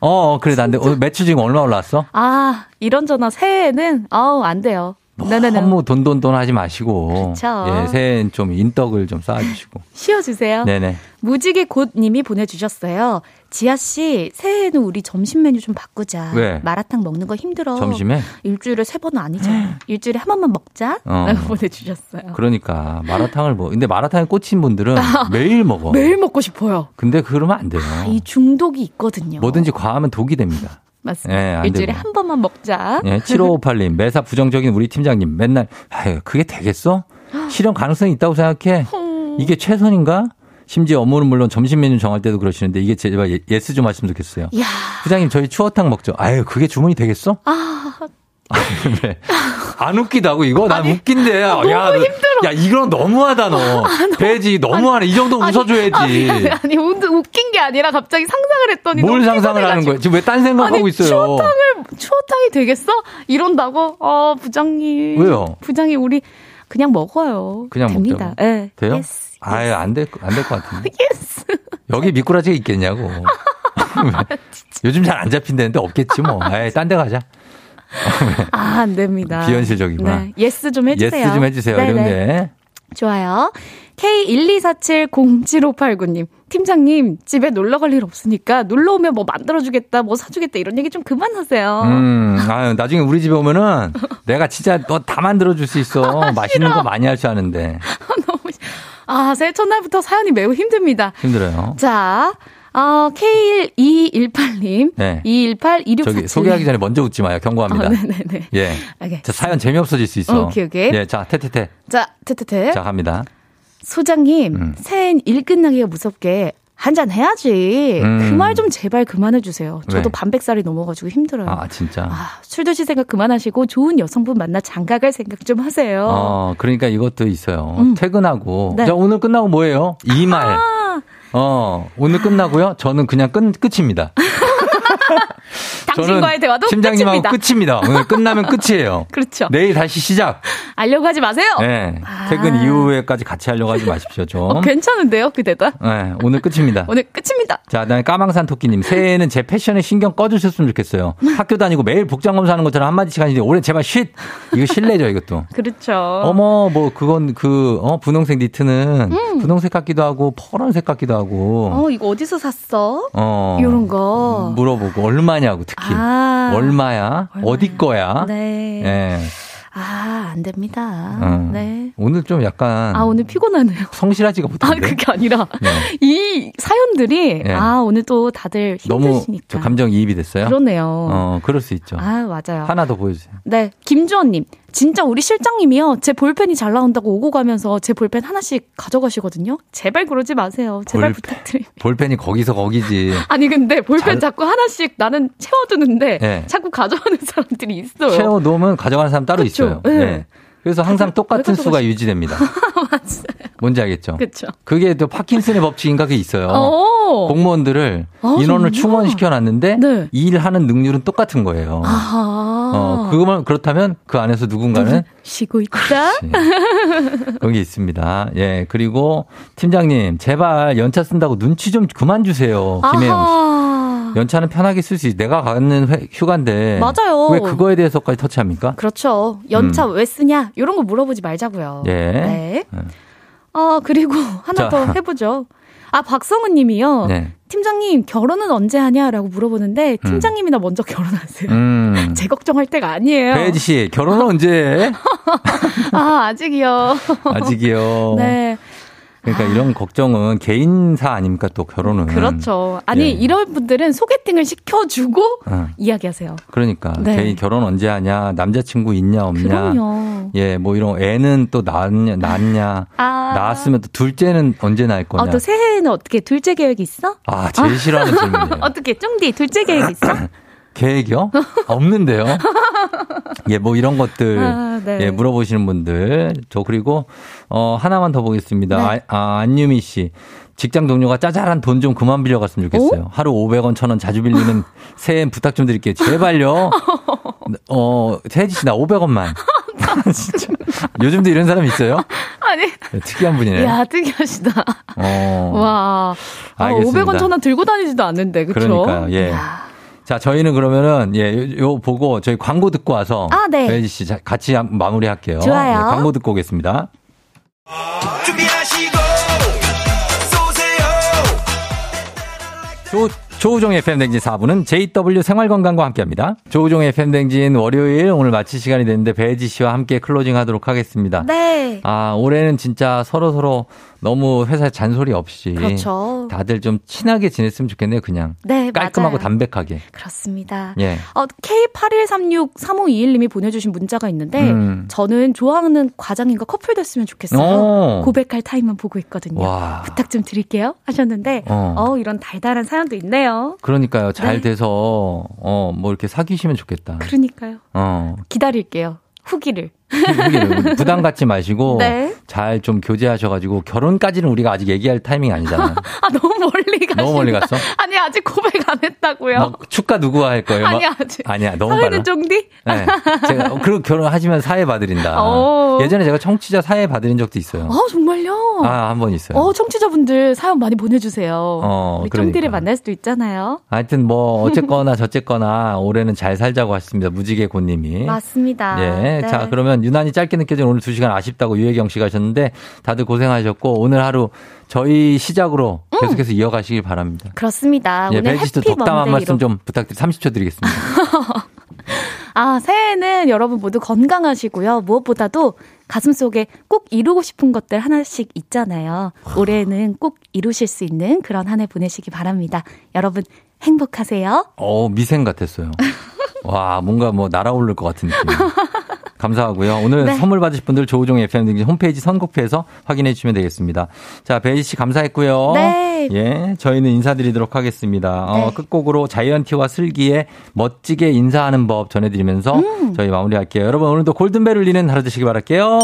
어, 그래, 난데, 오늘 매출 지금 얼마 올라왔어? 아, 이런 전화 새해에는, 아우, 안 돼요. 네네네. 너무 돈돈돈 하지 마시고. 그쵸. 예, 새해엔 좀 인덕을 좀 쌓아주시고. 쉬어주세요. 네네. 무지개 곧님이 보내주셨어요. 지아 씨, 새해에는 우리 점심 메뉴 좀 바꾸자. 왜? 마라탕 먹는 거 힘들어. 점심에? 일주일에 세 번은 아니잖아. 일주일에 한 번만 먹자. 어. 라고 보내주셨어요. 그러니까, 마라탕을 뭐, 근데 마라탕에 꽂힌 분들은 매일 먹어. 매일 먹고 싶어요. 근데 그러면 안 돼요. 이 중독이 있거든요. 뭐든지 과하면 독이 됩니다. 맞습니다. 예, 안 일주일에 되고. 한 번만 먹자. 예, 7558님, 매사 부정적인 우리 팀장님, 맨날, 아유, 그게 되겠어? 실현 가능성이 있다고 생각해? 이게 최선인가? 심지어 업무는 물론 점심 메뉴 정할 때도 그러시는데 이게 제발 예- yes 좀 하시면 좋겠어요. 이야. 부장님, 저희 추어탕 먹죠. 아유, 그게 주문이 되겠어? 아, 왜? 안 웃기다고 이거? 난 웃긴데. 너무 야, 너- 힘들어. 야, 이건 너무하다 너. 돼지 너무하네. 이 정도 웃어줘야지. 아니, 아니, 아니, 웃- 웃긴 게 아니라 갑자기 상상을 했더니. 뭘 상상을 하는. 거야? 지금 왜 딴 생각하고 아니, 있어요? 추어탕을, 추어탕이 되겠어? 이런다고? 어, 부장님. 왜요? 부장님, 우리 그냥 먹어요. 그냥 됩니다. 예. 돼요? 예스. 아유, 안 될, 안 될 것 같은데. Yes. 여기 미꾸라지가 있겠냐고. 요즘 잘 안 잡힌다는데 없겠지 뭐. 에이, 딴데 가자. 아, 안 됩니다. 비현실적이구나. 네. Yes 좀 해주세요. Yes 좀 해주세요. 네네. 이런데. 좋아요. K124707589님. 팀장님, 집에 놀러 갈 일 없으니까 놀러 오면 뭐 만들어주겠다, 뭐 사주겠다, 이런 얘기 좀 그만하세요. 음, 아유, 나중에 우리 집에 오면은 내가 진짜 너 다 만들어줄 수 있어. 맛있는 거 많이 할 줄 아는데. 아, 새해 첫날부터 사연이 매우 힘듭니다. 힘들어요. 자, 어, K1218님. 네. 218 2647. 저기 소개하기 전에 먼저 웃지 마요. 경고합니다. 어, 네네네. 예. 오케이. 자, 사연 재미없어질 수 있어. 오케이, 오케이. 예, 자, 태태태. 자, 테테테. 자, 갑니다. 소장님, 음. 새해엔 일 끝나기가 무섭게 한잔 해야지. 음. 그말 좀 제발 그만해주세요. 저도 왜? 반백살이 넘어가지고 힘들어요. 아, 진짜. 아, 술 드실 생각 그만하시고 좋은 여성분 만나 장가갈 생각 좀 하세요. 어, 그러니까 이것도 있어요. 음. 퇴근하고. 네. 자, 오늘 끝나고 뭐예요? 이 말. 아, 어, 오늘 끝나고요? 저는 그냥 끝, 끝입니다. 당신과의 대화도 팀장님하고 끝입니다. 끝입니다. 오늘 끝나면 끝이에요. 그렇죠. 내일 다시 시작. 알려고 하지 마세요. 네. 아. 퇴근 이후에까지 같이 하려고 하지 마십시오, 좀. 어, 괜찮은데요, 그 대답? 네, 오늘 끝입니다. 오늘 끝입니다. 자, 그다음에 까망산 토끼님. 새해에는 제 패션에 신경 꺼주셨으면 좋겠어요. 학교 다니고 매일 복장 검사하는 것처럼 한마디씩 하는데 올해 제발 쉿! 이거 실례죠, 이것도. 그렇죠. 어머, 뭐, 그건 그, 어, 분홍색 니트는 분홍색 같기도 하고, 퍼런색 같기도 하고, 어, 이거 어디서 샀어? 어. 이런 거. 물어보고, 얼마냐고, 특히. 아. 얼마야? 어디 거야? 네. 예. 아, 안 됩니다. 어. 네. 오늘 좀 약간 아, 오늘 피곤하네요. 성실하지가 아, 못한데. 그게 아니라 네. 이 사연들이 네. 아, 오늘 또 다들 너무 힘드시니까. 저 감정 이입이 됐어요. 그러네요. 어, 그럴 수 있죠. 아, 맞아요. 하나 더 보여주세요. 네, 김주원님. 진짜 우리 실장님이요. 제 볼펜이 잘 나온다고 오고 가면서 제 볼펜 하나씩 가져가시거든요. 제발 그러지 마세요. 제발 볼펜. 부탁드립니다. 볼펜이 거기서 거기지. 아니 근데 볼펜 잘- 자꾸 하나씩 나는 채워두는데 네. 자꾸 가져가는 사람들이 있어요. 채워 놓으면 가져가는 사람 따로 그쵸? 있어요. 네. 네. 그래서 항상 똑같은 왜 수가 유지됩니다. 뭔지 알겠죠? 그렇죠. 그게 또 파킨슨의 법칙인가 그게 있어요. 어. 공무원들을 아, 인원을? 충원시켜 놨는데 네. 일하는 능률은 똑같은 거예요. 아하. 어, 그거만 그렇다면 그 안에서 누군가는 쉬고 있다. 그런 게 있습니다. 예, 그리고 팀장님 제발 연차 쓴다고 눈치 좀 그만 주세요. 김혜영 씨. 연차는 편하게 쓸 수 있. 내가 가는 회- 휴가인데 맞아요. 왜 그거에 대해서까지 터치합니까? 그렇죠. 연차 왜 쓰냐? 이런 거 물어보지 말자고요. 예. 네. 네. 어, 그리고 하나 자. 더 해보죠. 아, 박성은 님이요. 네. 팀장님, 결혼은 언제 하냐라고 물어보는데, 팀장님이나 먼저 결혼하세요. 음. 제 걱정할 때가 아니에요. 배지 씨 결혼은 언제? 해? 아, 아직이요. 아직이요. 네. 그러니까 이런 걱정은 개인사 아닙니까 또 결혼은. 그렇죠. 아니, 예. 이런 분들은 소개팅을 시켜주고 어, 이야기하세요. 그러니까 네. 개인 결혼 언제 하냐, 남자친구 있냐 없냐. 그럼요. 예, 뭐 이런 애는 또 낳냐, 낳냐. 아. 낳았으면 또 둘째는 언제 낳을 거냐. 어, 또 새해에는 어떻게 둘째 계획 있어? 아, 제일 싫어하는 질문이에요. 어떻게 쫑디 둘째 계획 있어? 계획이요? 없는데요. 예, 뭐 이런 것들 아, 네. 예, 물어보시는 분들. 저 그리고 어 하나만 더 보겠습니다. 네. 아, 아, 안유미 씨. 직장 동료가 짜잘한 돈 좀 그만 빌려갔으면 좋겠어요. 하루 500원, 1000원 자주 빌리는 새해 부탁 좀 드릴게요. 제발요. 어, 세지 씨 나 500원만. 진짜. 요즘도 이런 사람 있어요? 아니, 네, 특이한 분이네. 야, 특이하시다. 어. 와. 아, 알겠습니다. 500원 전화 들고 다니지도 않는데, 그쵸? 그러니까요. 예. 자, 저희는 그러면은 예, 요, 요 보고 저희 광고 듣고 와서 아, 네. 배지 씨 자- 같이 한- 마무리할게요. 좋아요. 예, 광고 듣고 오겠습니다. 준비하시고 쏘세요 조, 조우종의 FM대행진 4부는 JW 생활건강과 함께합니다. 조우종의 FM대행진 월요일 오늘 마칠 시간이 됐는데 배지 씨와 함께 클로징 하도록 하겠습니다. 네. 아, 올해는 진짜 서로 서로 너무 회사에 잔소리 없이 그렇죠. 다들 좀 친하게 지냈으면 좋겠네요, 그냥. 네, 깔끔하고 맞아요. 담백하게. 그렇습니다. 예. 어, K81363521님이 보내주신 문자가 있는데, 음. 저는 좋아하는 과장님과 커플 됐으면 좋겠어요. 오. 고백할 타임만 보고 있거든요. 와. 부탁 좀 드릴게요. 하셨는데, 어. 어, 이런 달달한 사연도 있네요. 그러니까요. 잘 네. 돼서 어, 뭐 이렇게 사귀시면 좋겠다. 그러니까요. 어. 기다릴게요. 후기를. 후기를 부담 갖지 마시고 네. 잘 좀 교제하셔가지고 결혼까지는 우리가 아직 얘기할 타이밍 아니잖아요. 아, 너무 멀리 가시 너무 멀리 갔어? 아니, 아직 고백 안 했다고요. 막 축가 누구와 할 거예요? 막- 아니, 아직. 아니야, 너무 사회는 빨라. 쫑디? 네. 제가 그 결혼하시면 사회 받으린다. 어. 예전에 제가 청취자 사회 받으린 적도 있어요. 아, 정말요? 아, 한 번 있어요. 어, 청취자분들 사연 많이 보내주세요. 어, 우리 그러니까. 쫑디를 만날 수도 있잖아요. 하여튼 뭐 어쨌거나 저쨌거나 올해는 잘 살자고 하셨습니다. 무지개 고님이. 맞습니다. 예. 네. 자, 그러면 유난히 짧게 느껴진 오늘 두 시간 아쉽다고 유혜경 씨가 하셨 는데 다들 고생하셨고 오늘 하루 저희 시작으로 계속해서 이어가시길 바랍니다. 그렇습니다. 예, 음. 오늘 해피 덕담 한. 말씀 좀 부탁드립니다. 30초 드리겠습니다. 아, 새해에는 여러분 모두 건강하시고요. 무엇보다도 가슴 속에 꼭 이루고 싶은 것들 하나씩 있잖아요. 올해는 꼭 이루실 수 있는 그런 한 해 보내시기 바랍니다. 여러분 행복하세요. 어, 미생 같았어요. 와, 뭔가 뭐 날아오를 것 같은 느낌. 감사하고요. 오늘 네. 선물 받으실 분들 조우종 FM 등 홈페이지 선곡표에서 확인해 주시면 되겠습니다. 자, 베이 씨 감사했고요. 네. 예, 저희는 인사드리도록 하겠습니다. 어, 네. 끝곡으로 자이언티와 슬기의 멋지게 인사하는 법 전해드리면서 음. 저희 마무리할게요. 여러분 오늘도 골든벨 울리는 하루 되시기 바랄게요.